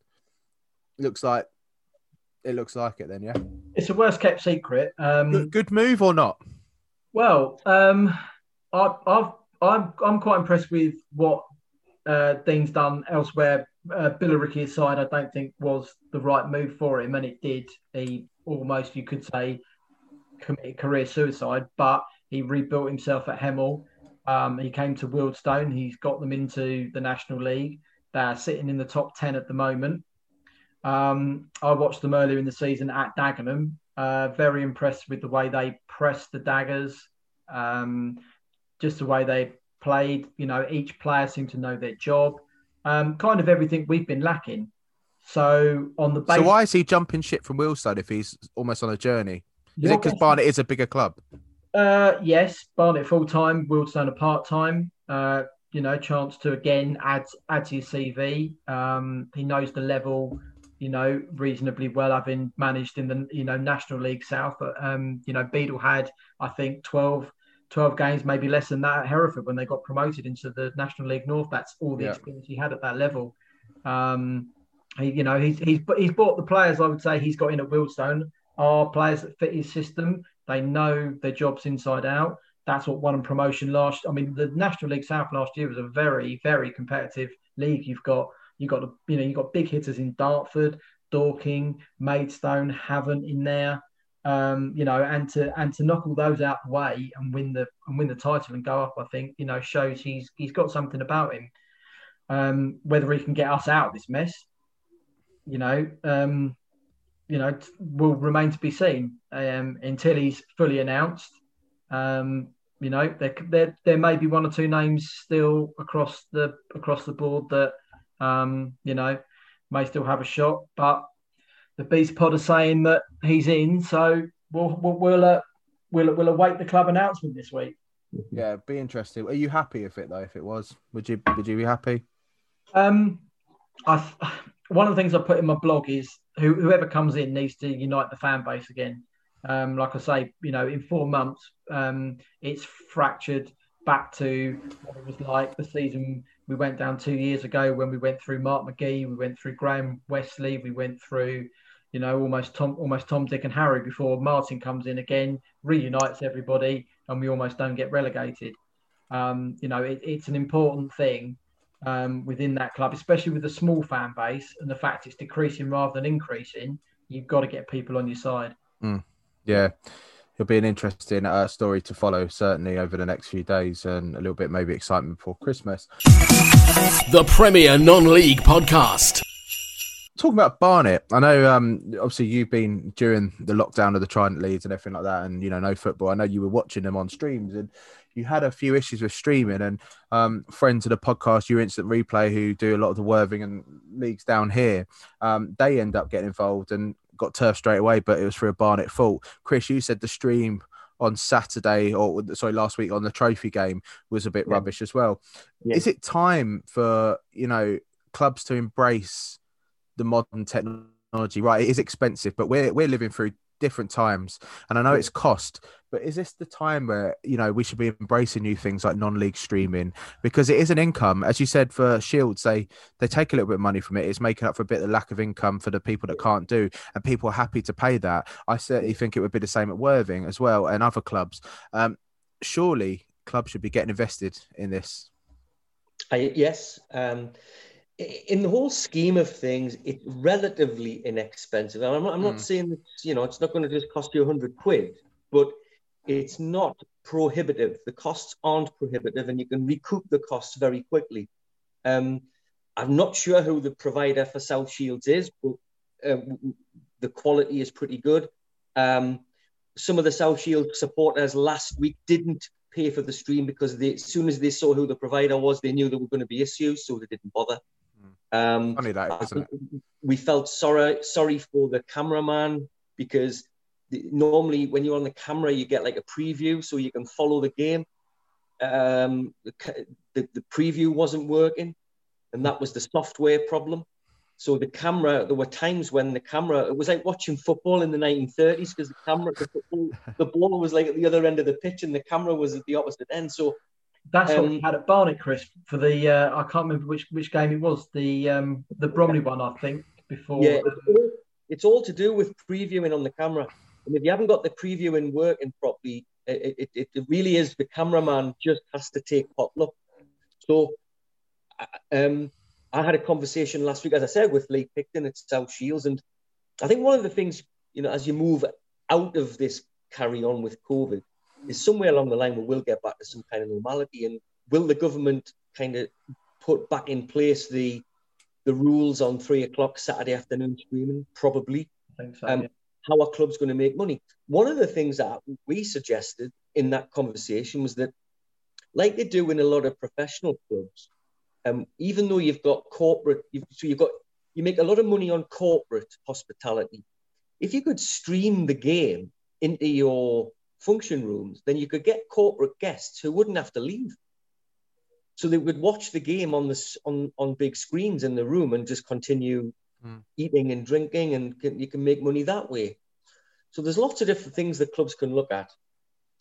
Looks like it looks like it then, yeah. It's a worst kept secret. Um, good, good move or not? Well, um, I, I've, I'm I'm quite impressed with what uh, Dean's done elsewhere. Uh, Billericay's side, I don't think was the right move for him, and it did. He almost, you could say, committed career suicide, but he rebuilt himself at Hemel. Um, he came to Wealdstone. He's got them into the National League. They're sitting in the top ten at the moment. Um, I watched them earlier in the season at Dagenham. Uh, very impressed with the way they pressed the daggers, um, just the way they played. You know, each player seemed to know their job. Um, kind of everything we've been lacking. So on the base, so why is he jumping ship from Wealdstone if he's almost on a journey? Is it because Barnet is a bigger club? Uh, yes, Barnet full time, Wealdstone a part time. Uh, you know, chance to again add add to your CV. Um, he knows the level you know, reasonably well, having managed in the, you know, National League South. But, um, you know, Beadle had, I think, 12, 12 games, maybe less than that at Hereford when they got promoted into the National League North. That's all the yeah. experience he had at that level. Um, he, you know, he's, he's, he's bought the players, I would say, he's got in at Wealdstone are players that fit his system. They know their jobs inside out. That's what won promotion last. I mean, the National League South last year was a very, very competitive league. You've got you got you know you got big hitters in Dartford. Dorking, Maidstone, Haven in there. Um, you know, and to and to knock all those out the way and win the and win the title and go up, I think you know shows he's he's got something about him. Um, whether he can get us out of this mess, you know, um, you know, will remain to be seen um, until he's fully announced. Um, you know, there, there there may be one or two names still across the across the board that um, you know may still have a shot, but the Bees Pod are saying that he's in, so we'll we'll we'll, uh, we'll, we'll await the club announcement this week. Yeah, be interesting. Are you happy with it though? If it was, would you would you be happy? Um, I one of the things I put in my blog is who, whoever comes in needs to unite the fan base again. Um, like I say, you know, in four months, um, it's fractured back to what it was like the season we went down two years ago when we went through Mark McGhee, we went through Graham Westley, we went through, you know, almost Tom, almost Tom, Dick, and Harry before Martin comes in again, reunites everybody, and we almost don't get relegated. Um, you know, it, it's an important thing um, within that club, especially with the small fan base and the fact it's decreasing rather than increasing. You've got to get people on your side. Mm. Yeah, it'll be an interesting uh, story to follow, certainly over the next few days, and a little bit maybe excitement before Christmas. The Premier Non-League Podcast. Talking about Barnet, I know um, obviously you've been during the lockdown of the Trident Leagues and everything like that, and you know no football. I know you were watching them on streams, and you had a few issues with streaming. And um, friends of the podcast, you Instant Replay, who do a lot of the Worthing and leagues down here, um, they end up getting involved and got turf straight away, but it was for a Barnet fault. Chris, you said the stream on Saturday or sorry last week on the trophy game was a bit yeah. rubbish as well. Yeah. Is it time for you know clubs to embrace the modern technology? Right, it is expensive, but we're we're living through different times, and I know it's cost, but is this the time where you know we should be embracing new things like non-league streaming because it is an income, as you said for Shields, they they take a little bit of money from it. It's making up for a bit of the lack of income for the people that can't do, and people are happy to pay that. I certainly think it would be the same at Worthing as well and other clubs. Um, surely clubs should be getting invested in this. I, yes. Um, in the whole scheme of things, it's relatively inexpensive. And I'm not, I'm not mm. saying that, you know, it's not going to just cost you a hundred quid, but it's not prohibitive. The costs aren't prohibitive, and you can recoup the costs very quickly. Um, I'm not sure who the provider for South Shields is, but uh, the quality is pretty good. Um, some of the South Shield supporters last week didn't pay for the stream because they, as soon as they saw who the provider was, they knew there were going to be issues, so they didn't bother. Um, Funny that, isn't it? We felt sorry sorry for the cameraman because normally when you're on the camera you get like a preview so you can follow the game. Um, the, the, the preview wasn't working and that was the software problem. So the camera there were times when the camera it was like watching football in the 1930s because the camera the, football, the ball was like at the other end of the pitch and the camera was at the opposite end. So that's um, what we had at Barnet, Chris, for the uh, I can't remember which which game it was, the um, the Bromley one, I think. Before, yeah, it's all, it's all to do with previewing on the camera. And if you haven't got the previewing working properly, it, it, it really is the cameraman just has to take potluck. So um, I had a conversation last week, as I said, with Lee Picton at South Shields. And I think one of the things, you know, as you move out of this carry on with COVID, is somewhere along the line we will get back to some kind of normality. And will the government kind of put back in place the the rules on three o'clock Saturday afternoon streaming? Probably. So. Um, yeah how are clubs going to make money? One of the things that we suggested in that conversation was that, like they do in a lot of professional clubs, um, even though you've got corporate, you've, so you've got you make a lot of money on corporate hospitality. If you could stream the game into your function rooms, then you could get corporate guests who wouldn't have to leave. So they would watch the game on this on, on big screens in the room and just continue mm. eating and drinking, and can, you can make money that way. So there's lots of different things that clubs can look at.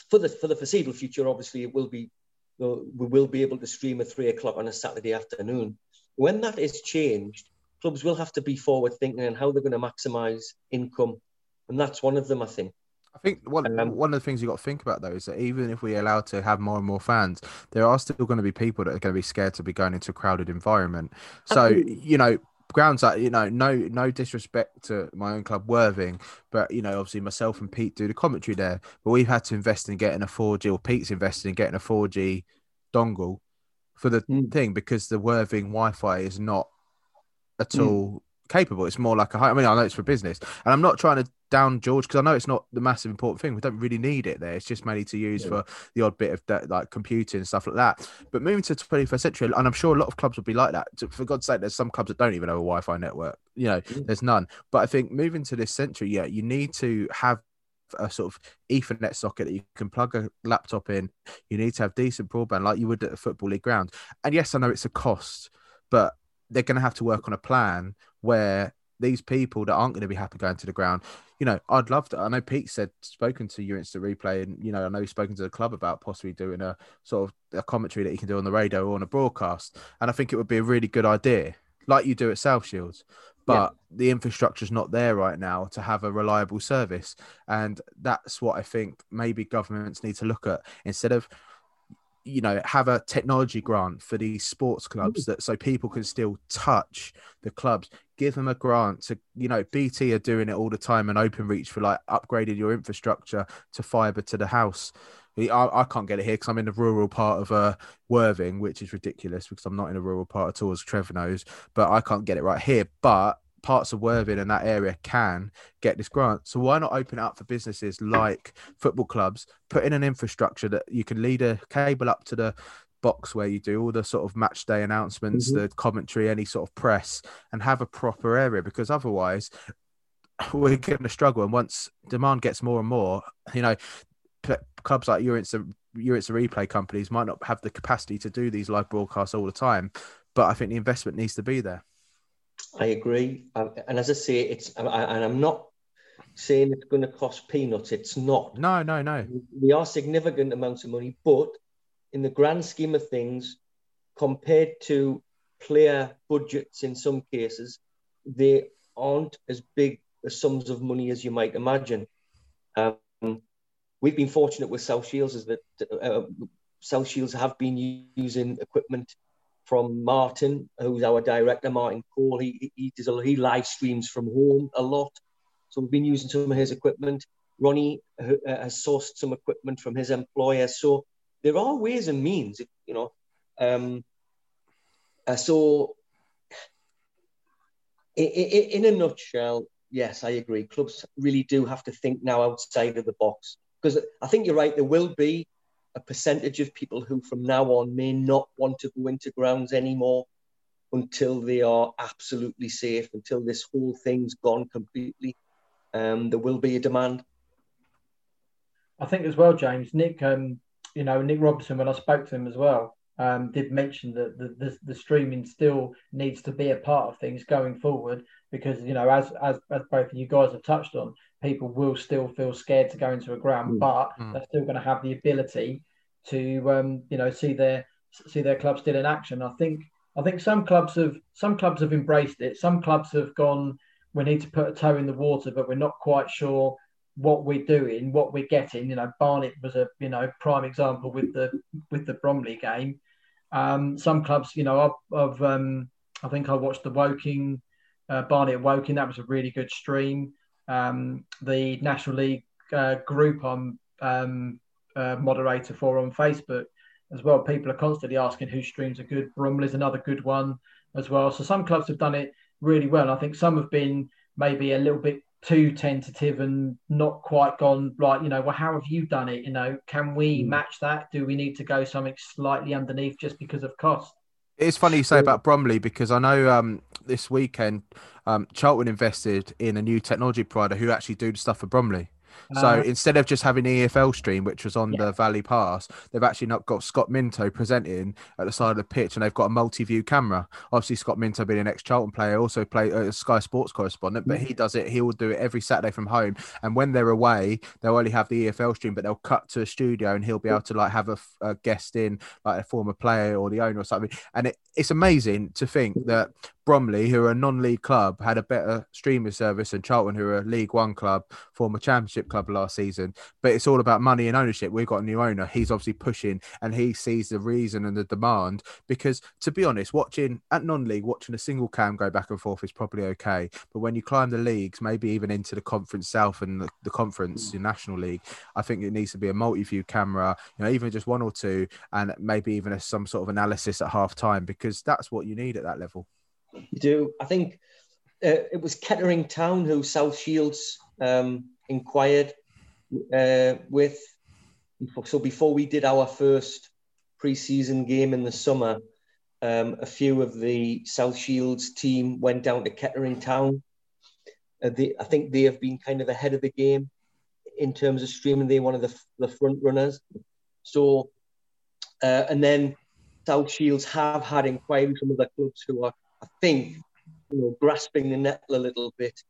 For the for the foreseeable future, obviously, it will be you know, we will be able to stream at three o'clock on a Saturday afternoon. When that is changed, clubs will have to be forward thinking and how they're going to maximise income, and that's one of them, I think. I think one um, one of the things you've got to think about though is that even if we allow to have more and more fans, there are still going to be people that are going to be scared to be going into a crowded environment. So you know, grounds that you know, no no disrespect to my own club Worthing, but you know, obviously myself and Pete do the commentary there, but we've had to invest in getting a 4G, or Pete's invested in getting a 4G dongle for the Mm. thing because the Worthing Wi-Fi is not at Mm. all capable. It's more like a high. I mean, I know it's for business, and I'm not trying to down George because I know it's not the massive important thing. We don't really need it there. It's just mainly to use Yeah. for the odd bit of that, like computing and stuff like that. But moving to 21st century, and I'm sure a lot of clubs will be like that. For God's sake, there's some clubs that don't even have a Wi-Fi network. You know, Mm. there's none. But I think moving to this century, yeah, you need to have a sort of Ethernet socket that you can plug a laptop in. You need to have decent broadband, like you would at a football league ground. And yes, I know it's a cost, but they're going to have to work on a plan where these people that aren't going to be happy going to the ground, you know, I'd love to. I know Pete said spoken to your instant replay, and you know, I know he's spoken to the club about possibly doing a sort of a commentary that you can do on the radio or on a broadcast. And I think it would be a really good idea, like you do at South Shields. But the infrastructure's not there right now to have a reliable service. And that's what I think maybe governments need to look at instead of you know have a technology grant for these sports clubs that so people can still touch the clubs give them a grant to you know bt are doing it all the time and open reach for like upgrading your infrastructure to fiber to the house I, I can't get it here because I'm in the rural part of uh, Worthing, which is ridiculous because I'm not in a rural part at all, as Trevor knows. But I can't get it right here. But parts of Worthing and that area can get this grant. So why not open it up for businesses like football clubs, put in an infrastructure that you can lead a cable up to the box where you do all the sort of match day announcements, Mhm. the commentary, any sort of press, and have a proper area because otherwise we're going to struggle. And once demand gets more and more, you know, p- clubs like instant your instant replay companies might not have the capacity to do these live broadcasts all the time. But I think the investment needs to be there. I agree, Um, and as I say, it's and I'm not saying it's going to cost peanuts. It's not. No, no, no. We are significant amounts of money, but in the grand scheme of things, compared to player budgets in some cases, they aren't as big as sums of money as you might imagine. Um, we've been fortunate with South Shields is that uh, South Shields have been using equipment from Martin, who's our director, Martin Cole. He he does a, he live streams from home a lot, so we've been using some of his equipment. Ronnie uh, has sourced some equipment from his employer, so there are ways and means, you know. Um, uh, so, in a nutshell, yes, I agree. Clubs really do have to think now outside of the box because I think you're right. There will be a percentage of people who, from now on, may not want to go into grounds anymore until they are absolutely safe, until this whole thing's gone completely. Um, there will be a demand. I think as well, James, Nick, um, you know, Nick Robinson, when I spoke to him as well, um, did mention that the, the, the streaming still needs to be a part of things going forward because, you know, as, as, as both of you guys have touched on, people will still feel scared to go into a ground, Mm. but Mm. they're still going to have the ability to, um, you know, see their see their club still in action. I think I think some clubs have some clubs have embraced it. Some clubs have gone. We need to put a toe in the water, but we're not quite sure what we're doing, what we're getting. You know, Barnet was a you know prime example with the with the Bromley game. Um, some clubs, you know, I've, I've um, I think I watched the Woking uh, Barnet Woking. That was a really good stream. Um, the National League uh, group I'm um, uh, moderator for on Facebook as well. People are constantly asking whose streams are good. Bromley's another good one as well. So some clubs have done it really well. I think some have been maybe a little bit too tentative and not quite gone right. You know, well, how have you done it? You know, can we Mm. match that? Do we need to go something slightly underneath just because of cost? It's funny you say about Bromley because I know um, this weekend um, Charlton invested in a new technology provider who actually do the stuff for Bromley. So Uh, instead of just having the EFL stream, which was on Yeah. the Valley Pass, they've actually not got Scott Minto presenting at the side of the pitch, and they've got a multi-view camera. Obviously, Scott Minto being an ex-Charlton player, also play a Sky Sports correspondent, but he mm-hmm. does it. He will do it every Saturday from home, and when they're away, they'll only have the EFL stream, but they'll cut to a studio, and he'll be able to like have a guest in, like a former player or the owner or something. And it, it's amazing to think mm-hmm. that Bromley, who are a non-league club, had a better streaming service than Charlton, who are a League One club, former Championship club last season. But it's all about money and ownership. We've got a new owner. He's obviously pushing, and he sees the reason and the demand. Because to be honest, watching at non-league, watching a single cam go back and forth is probably okay. But when you climb the leagues, maybe even into the Conference South and the, the Conference, the National League, I think it needs to be a multi-view camera. You know, even just one or two, and maybe even a, some sort of analysis at half time, because that's what you need at that level. You do. I think uh, it was Kettering Town who South Shields um, inquired uh, with. So before we did our first pre-season game in the summer, um, a few of the South Shields team went down to Kettering Town. Uh, they, I think they have been kind of ahead of the game in terms of streaming. They're one of the, the front runners. So, uh, and then South Shields have had inquiries from other clubs who are I think, you know, grasping the nettle a little bit,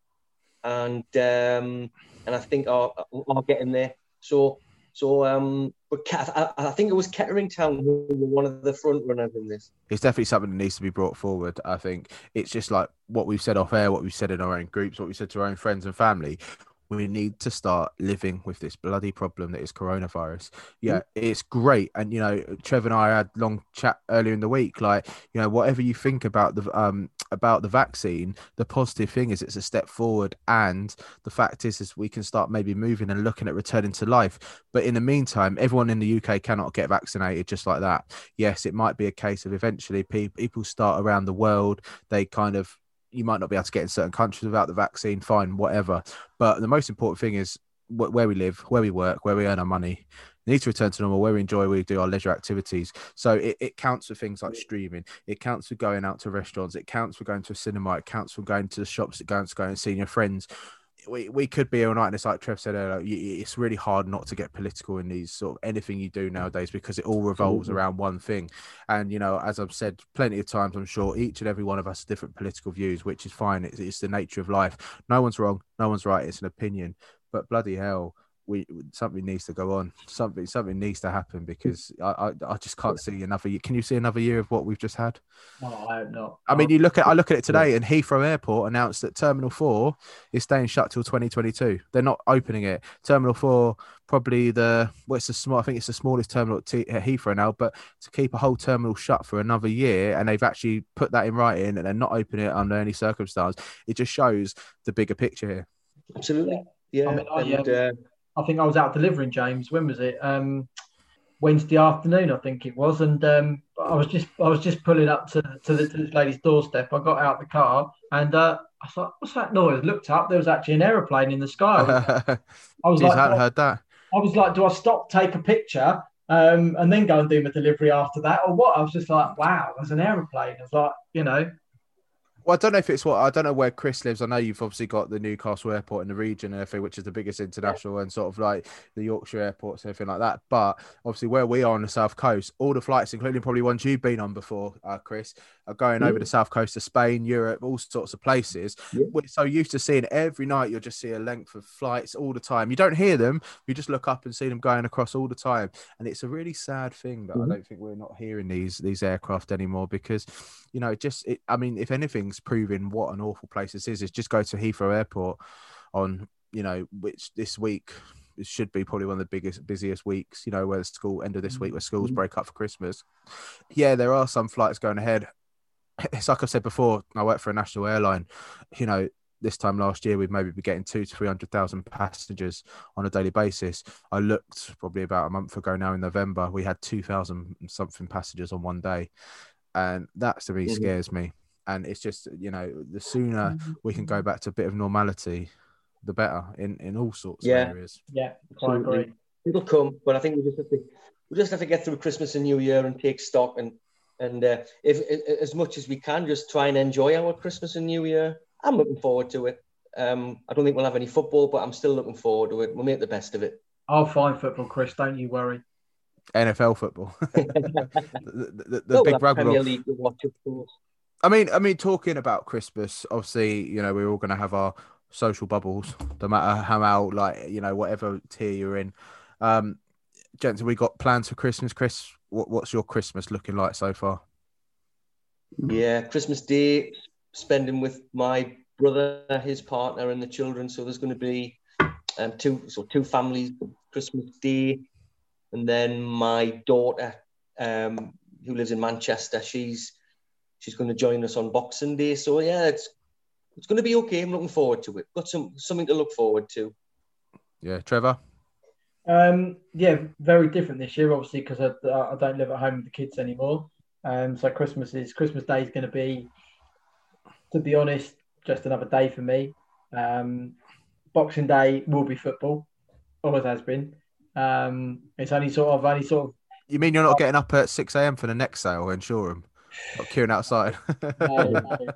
and um, and I think are are getting there. So so um, but I, I think it was Kettering Town who were one of the front runners in this. It's definitely something that needs to be brought forward. I think it's just like what we've said off air, what we've said in our own groups, what we said to our own friends and family we need to start living with this bloody problem that is coronavirus. Yeah, mm. it's great. And you know, Trevor and I had long chat earlier in the week. Like, you know, whatever you think about the um about the vaccine, the positive thing is it's a step forward. And the fact is is we can start maybe moving and looking at returning to life. But in the meantime, everyone in the UK cannot get vaccinated just like that. Yes, it might be a case of eventually people start around the world, they kind of you might not be able to get in certain countries without the vaccine, fine, whatever. But the most important thing is where we live, where we work, where we earn our money. Need to return to normal, where we enjoy, we do our leisure activities. So it, it counts for things like streaming. It counts for going out to restaurants. It counts for going to a cinema. It counts for going to the shops. It counts for going and seeing your friends we, we could be all night and it's like trev said earlier it's really hard not to get political in these sort of anything you do nowadays because it all revolves mm-hmm. around one thing. And you know as i've said plenty of times i'm sure each and every one of us has different political views which is fine. It's, it's the nature of life. No one's wrong no one's right it's an opinion. But bloody hell we something needs to go on. Something something needs to happen because I I, I just can't see another year. Can you see another year of what we've just had? No, I hope not. I mean, you look at I look at it today, and Heathrow Airport announced that Terminal Four is staying shut till 2022. They're not opening it. Terminal Four probably the what's the small I think it's the smallest terminal at, T, at Heathrow now, but to keep a whole terminal shut for another year, and they've actually put that in writing, and they're not opening it under any circumstance. It just shows the bigger picture here. Absolutely. Yeah. I mean, I, and, uh, I think I was out delivering James. When was it? Um, Wednesday afternoon, I think it was, and um, I was just I was just pulling up to, to, the, to this lady's doorstep. I got out the car and uh, I thought, "What's that noise?" Looked up. There was actually an aeroplane in the sky. I was like, I hadn't heard that. I was like, "Do I stop, take a picture, um, and then go and do my delivery after that, or what?" I was just like, "Wow, there's an aeroplane." I was like, you know, well, I don't know if it's what I don't know where Chris lives. I know you've obviously got the Newcastle airport in the region, everything, which is the biggest international, and sort of like the Yorkshire airports and everything like that. But obviously, where we are on the south coast, all the flights, including probably ones you've been on before, uh, Chris, are going mm. over the south coast of Spain, Europe, all sorts of places. Yeah. We're so used to seeing every night. You'll just see a length of flights all the time. You don't hear them. You just look up and see them going across all the time, and it's a really sad thing that mm-hmm. I don't think we're not hearing these these aircraft anymore because, you know, just it, I mean, if anything's proving what an awful place this is is just go to Heathrow Airport on you know which this week it should be probably one of the biggest busiest weeks you know where the school end of this week where schools mm-hmm. break up for christmas yeah there are some flights going ahead it's like i said before i work for a national airline you know this time last year we'd maybe be getting two to three hundred thousand passengers on a daily basis. I looked probably about a month ago now in November, we had two thousand something passengers on one day, and that to me mm-hmm. scares me and it's just you know the sooner we can go back to a bit of normality the better in in all sorts yeah. of areas. Yeah quite agree. It'll come but i think we just have to we just have to get through christmas and new year and take stock and and uh, if, if, as much as we can just try and enjoy our christmas and new year. I'm looking forward to it. Um i don't think we'll have any football but i'm still looking forward to it. We'll make the best of it. I'll find football chris don't you worry. NFL football, the, the, the, the big rugby. Premier League to watch, of course. I mean, I mean, talking about Christmas, obviously, you know, we're all going to have our social bubbles, no matter how out, like, you know, whatever tier you're in. Um, gents, we got plans for Christmas. Chris, what, what's your Christmas looking like so far? Yeah, Christmas Day, spending with my brother, his partner, and the children. So there's going to be um, two, so two families Christmas Day, and then my daughter, um, who lives in Manchester, she's she's going to join us on Boxing Day. So yeah, it's it's going to be okay. I'm looking forward to it. Got some something to look forward to. Yeah, Trevor. Um, yeah, very different this year, obviously, because I, I don't live at home with the kids anymore. Um, so Christmas is Christmas Day is going to be, to be honest, just another day for me. Um, Boxing Day will be football, always has been. Um, it's only sort of only sort of. You mean you're not getting up at six a.m. for the next sale in Shoreham? Not queuing outside. No,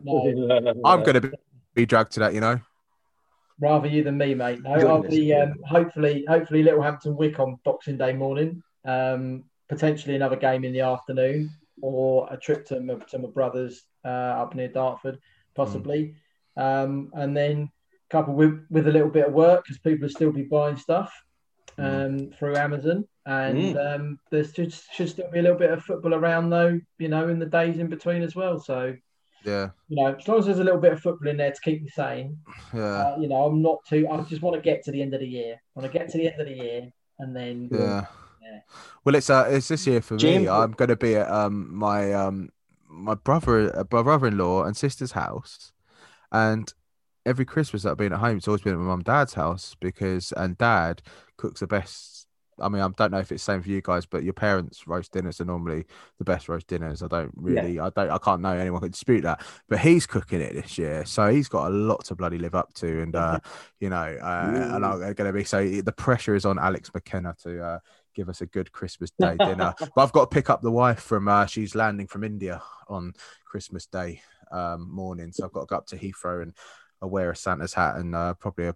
no, no. I'm going to be, dragged to that, you know. Rather you than me, mate. No, I'll be um, hopefully hopefully Littlehampton Wick on Boxing Day morning. Um, potentially another game in the afternoon, or a trip to my, to my brother's uh, up near Dartford, possibly. Um, and then coupled with with a little bit of work because people will still be buying stuff um, through Amazon. And um, there should, should still be a little bit of football around, though, you know, in the days in between as well. So, Yeah, you know, as long as there's a little bit of football in there to keep me sane, yeah, uh, you know, I'm not too. I just want to get to the end of the year. I want to get to the end of the year, and then yeah. Yeah. Well, it's uh, it's this year for me. James- I'm going to be at um my um my brother, uh, brother-in-law and sister's house, and every Christmas that I've been at home, it's always been at my mum and dad's house because and dad cooks the best. I mean, I don't know if it's the same for you guys, but your parents' roast dinners are normally the best roast dinners. I don't really, I don't, I can't know anyone can dispute that. But he's cooking it this year, so he's got a lot to bloody live up to, and uh, you know, uh, and I'm going to be so the pressure is on Alex McKenna to uh, give us a good Christmas Day dinner. but I've got to pick up the wife from uh, she's landing from India on Christmas Day um, morning, so I've got to go up to Heathrow and I'll wear a Santa's hat and uh, probably a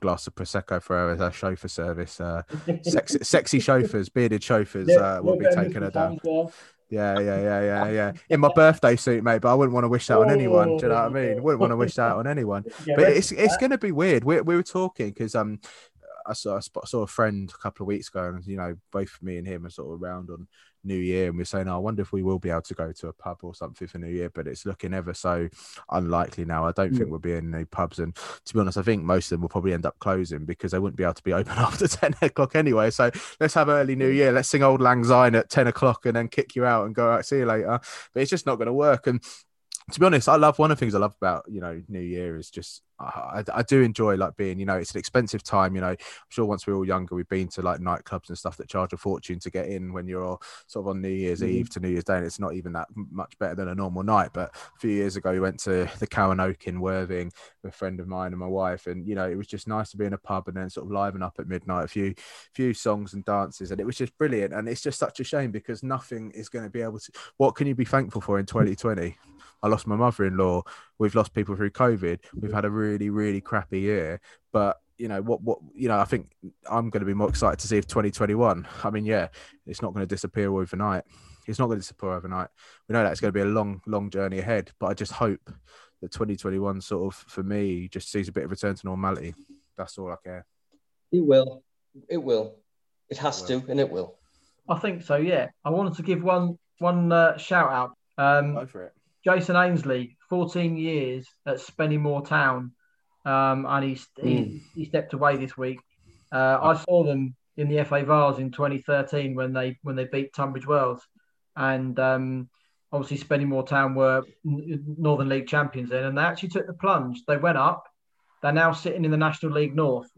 glass of prosecco for her as our chauffeur service. Uh, sexy, sexy chauffeurs, bearded chauffeurs uh, will be taking her down. Yeah, yeah, yeah, yeah, yeah. In my birthday suit, mate. But I wouldn't want to wish that on anyone. Do you know what I mean? Wouldn't want to wish that on anyone. But it's it's going to be weird. We we were talking because um, I saw I saw a friend a couple of weeks ago, and you know, both me and him are sort of around on New Year, and we are saying, oh, I wonder if we will be able to go to a pub or something for New Year, but it's looking ever so unlikely now. I don't think hmm. we'll be in any pubs, and to be honest, I think most of them will probably end up closing because they wouldn't be able to be open after ten o'clock anyway. So let's have early New hmm. Year. Let's sing Auld Lang Syne at ten o'clock, and then kick you out and go out. See you later. But it's just not going to work, and to be honest, I love one of the things I love about you know New Year is just I, I do enjoy like being you know it's an expensive time you know. I'm sure once we were all younger we've been to like nightclubs and stuff that charge a fortune to get in when you're sort of on New Year's mm-hmm. Eve to New Year's Day and it's not even that much better than a normal night. But a few years ago we went to the Cow and Oak in Worthing with a friend of mine and my wife and you know it was just nice to be in a pub and then sort of liven up at midnight a few few songs and dances and it was just brilliant. And it's just such a shame because nothing is going to be able to what can you be thankful for in 2020 I lost my mother-in-law. We've lost people through COVID. We've had a really, really crappy year. But you know what? What you know? I think I'm going to be more excited to see if 2021. I mean, yeah, it's not going to disappear overnight. It's not going to disappear overnight. We know that it's going to be a long, long journey ahead. But I just hope that 2021 sort of for me just sees a bit of return to normality. That's all I care. It will. It will. It has It will. to, and it will. I think so. Yeah, I wanted to give one one uh, shout out. Um, Go for it. Jason Ainsley, 14 years at Spennymoor Town, um, and he's, he, he stepped away this week. Uh, I saw them in the FA Vase in 2013 when they when they beat Tunbridge Wells, and um, obviously Spennymoor Town were Northern League champions then, and they actually took the plunge. They went up. They're now sitting in the National League North.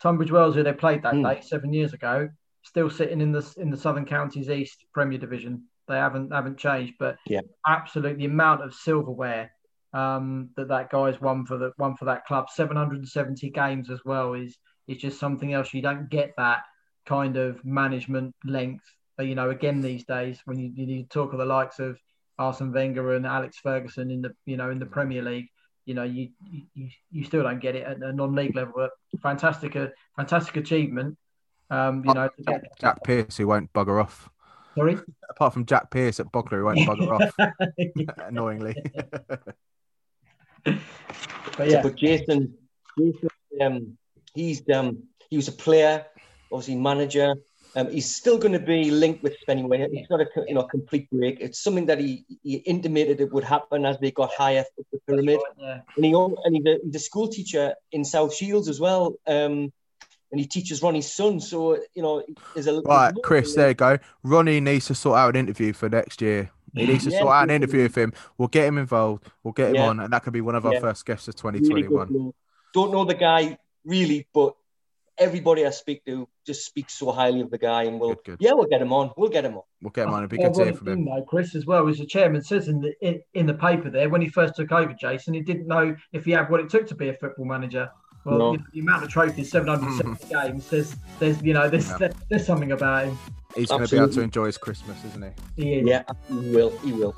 Tunbridge Wells, who they played that Mm. day seven years ago, still sitting in the in the Southern Counties East Premier Division. They haven't haven't changed, but Yeah. absolutely the amount of silverware um, that that guy's won for the one for that club, 770 games as well is is just something else. You don't get that kind of management length. uh, You know, again these days when you, you talk of the likes of Arsene Wenger and Alex Ferguson in the you know in the Premier League, you know you you, you still don't get it at a non-league level. But fantastic, uh, fantastic achievement. Um, you know, to Jack Pearce, who won't bugger off. Sorry. Apart from Jack Pearce at Bognor, who won't bugger off. Annoyingly. But yeah, But Jason, Jason um, he's um, he was a player, obviously manager, Um, he's still going to be linked with Spenny Wayne. It's not a you know complete break. It's something that he, he intimated it would happen as they got higher up the pyramid. Right, yeah. And he and he's a, he's a school teacher in South Shields as well. Um, and he teaches Ronnie's son. So you know, there's a Right, Chris, there you go. Ronnie needs to sort out an interview for next year. He needs to Yeah, sort out an interview with him. We'll get him involved. We'll get him Yeah. on, and that could be one of our Yeah. first guests of 2021. bloke. Don't know the guy really, but everybody I speak to just speaks so highly of the guy, and we'll Good, good. yeah, we'll get him on. We'll get him on. We'll get him on. It'd be Yeah, good to hear from him. though, Chris, as well, as the chairman says in the in, in the paper there, when he first took over, Jason, he didn't know if he had what it took to be a football manager. Well, No. you know, the amount of trophies, 770 hmm. games, there's there's you know there's Yeah. there's something about him. He's going to be able to enjoy his Christmas, isn't he? He is. Yeah, he will. He will.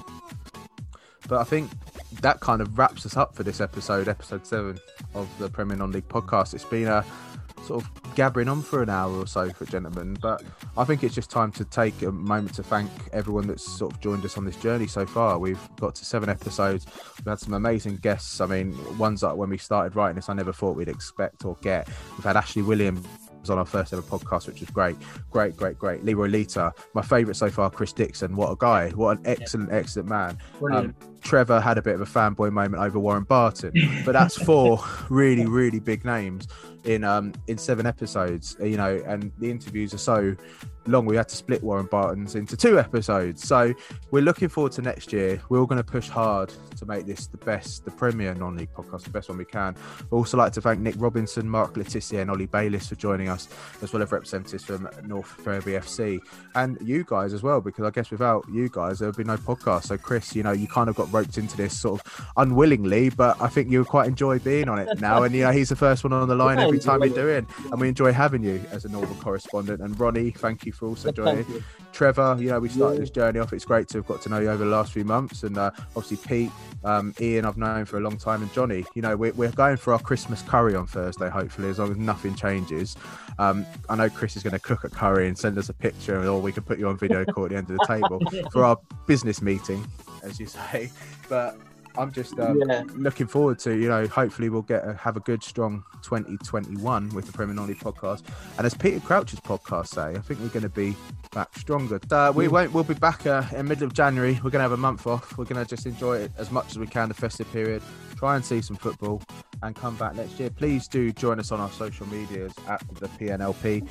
But I think that kind of wraps us up for this episode, episode seven of the Premier Non-League podcast. It's been a sort of gabbering on for an hour or so for gentlemen, but I think it's just time to take a moment to thank everyone that's sort of joined us on this journey so far. We've got to seven episodes. We've had some amazing guests. I mean, ones that when we started writing this, I never thought we'd expect or get. We've had Ashley Williams on our first ever podcast, which was great, great, great, great. Leroy Lita, my favourite so far, Chris Dixon. What a guy! What an excellent, excellent man. Um, Trevor had a bit of a fanboy moment over Warren Barton, but that's four really, really big names in um in seven episodes. You know, and the interviews are so long. We had to split Warren Barton's into two episodes. So we're looking forward to next year. We're all going to push hard to make this the best, the premier non-league podcast, the best one we can. We'd also like to thank Nick Robinson, Mark Letitia, and Ollie Bayliss for joining us, as well as representatives from North Ferriby FC and you guys as well, because I guess without you guys there would be no podcast. So Chris, you know, you kind of got roped into this sort of unwillingly, but I think you quite enjoy being on it now. And you know, he's the first one on the line every time we do it, and we enjoy having you as a Northern correspondent. And Ronnie, thank you for also joining. Trevor, you know, we started Yeah. this journey off. It's great to have got to know you over the last few months, and uh, obviously Pete, um, Ian, I've known for a long time, and Johnny. You know, we're, we're going for our Christmas curry on Thursday, hopefully, as long as nothing changes. Um, I know Chris is going to cook a curry and send us a picture, or we can put you on video call at the end of the table for our business meeting, as you say. But I'm just um, Yeah. looking forward to, you know, hopefully we'll get a, have a good, strong 2021 with the Premier Non-League podcast. And as Peter Crouch's podcast say, I think we're going to be back stronger. Uh, we won't. We'll be back uh, in middle of January. We're going to have a month off. We're going to just enjoy it as much as we can the festive period. Try and see some football and come back next year. Please do join us on our social medias at the PNLP.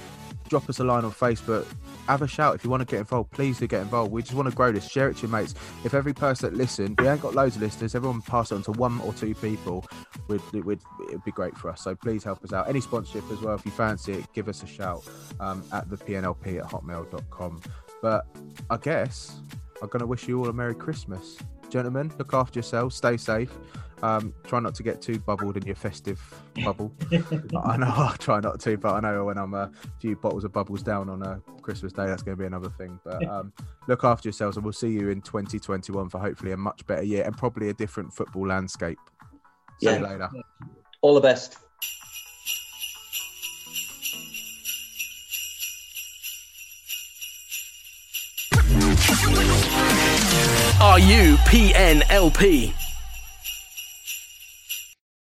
Drop us a line on Facebook. Have a shout if you want to get involved. Please do get involved. We just want to grow this. Share it to your mates. If every person that listened, we ain't got loads of listeners. Everyone pass it on to one or two people. Would would it'd be great for us. So please help us out. Any sponsorship as well, if you fancy it, give us a shout um, at the PNLP at hotmail.com. But I guess I'm going to wish you all a Merry Christmas. Gentlemen, look after yourselves, stay safe. Um, try not to get too bubbled in your festive bubble. I know I'll try not to, but I know when I'm a few bottles of bubbles down on a Christmas Day, that's going to be another thing. But um, look after yourselves, and we'll see you in 2021 for hopefully a much better year and probably a different football landscape. See you Yeah. later. All the best. Are you PNLP?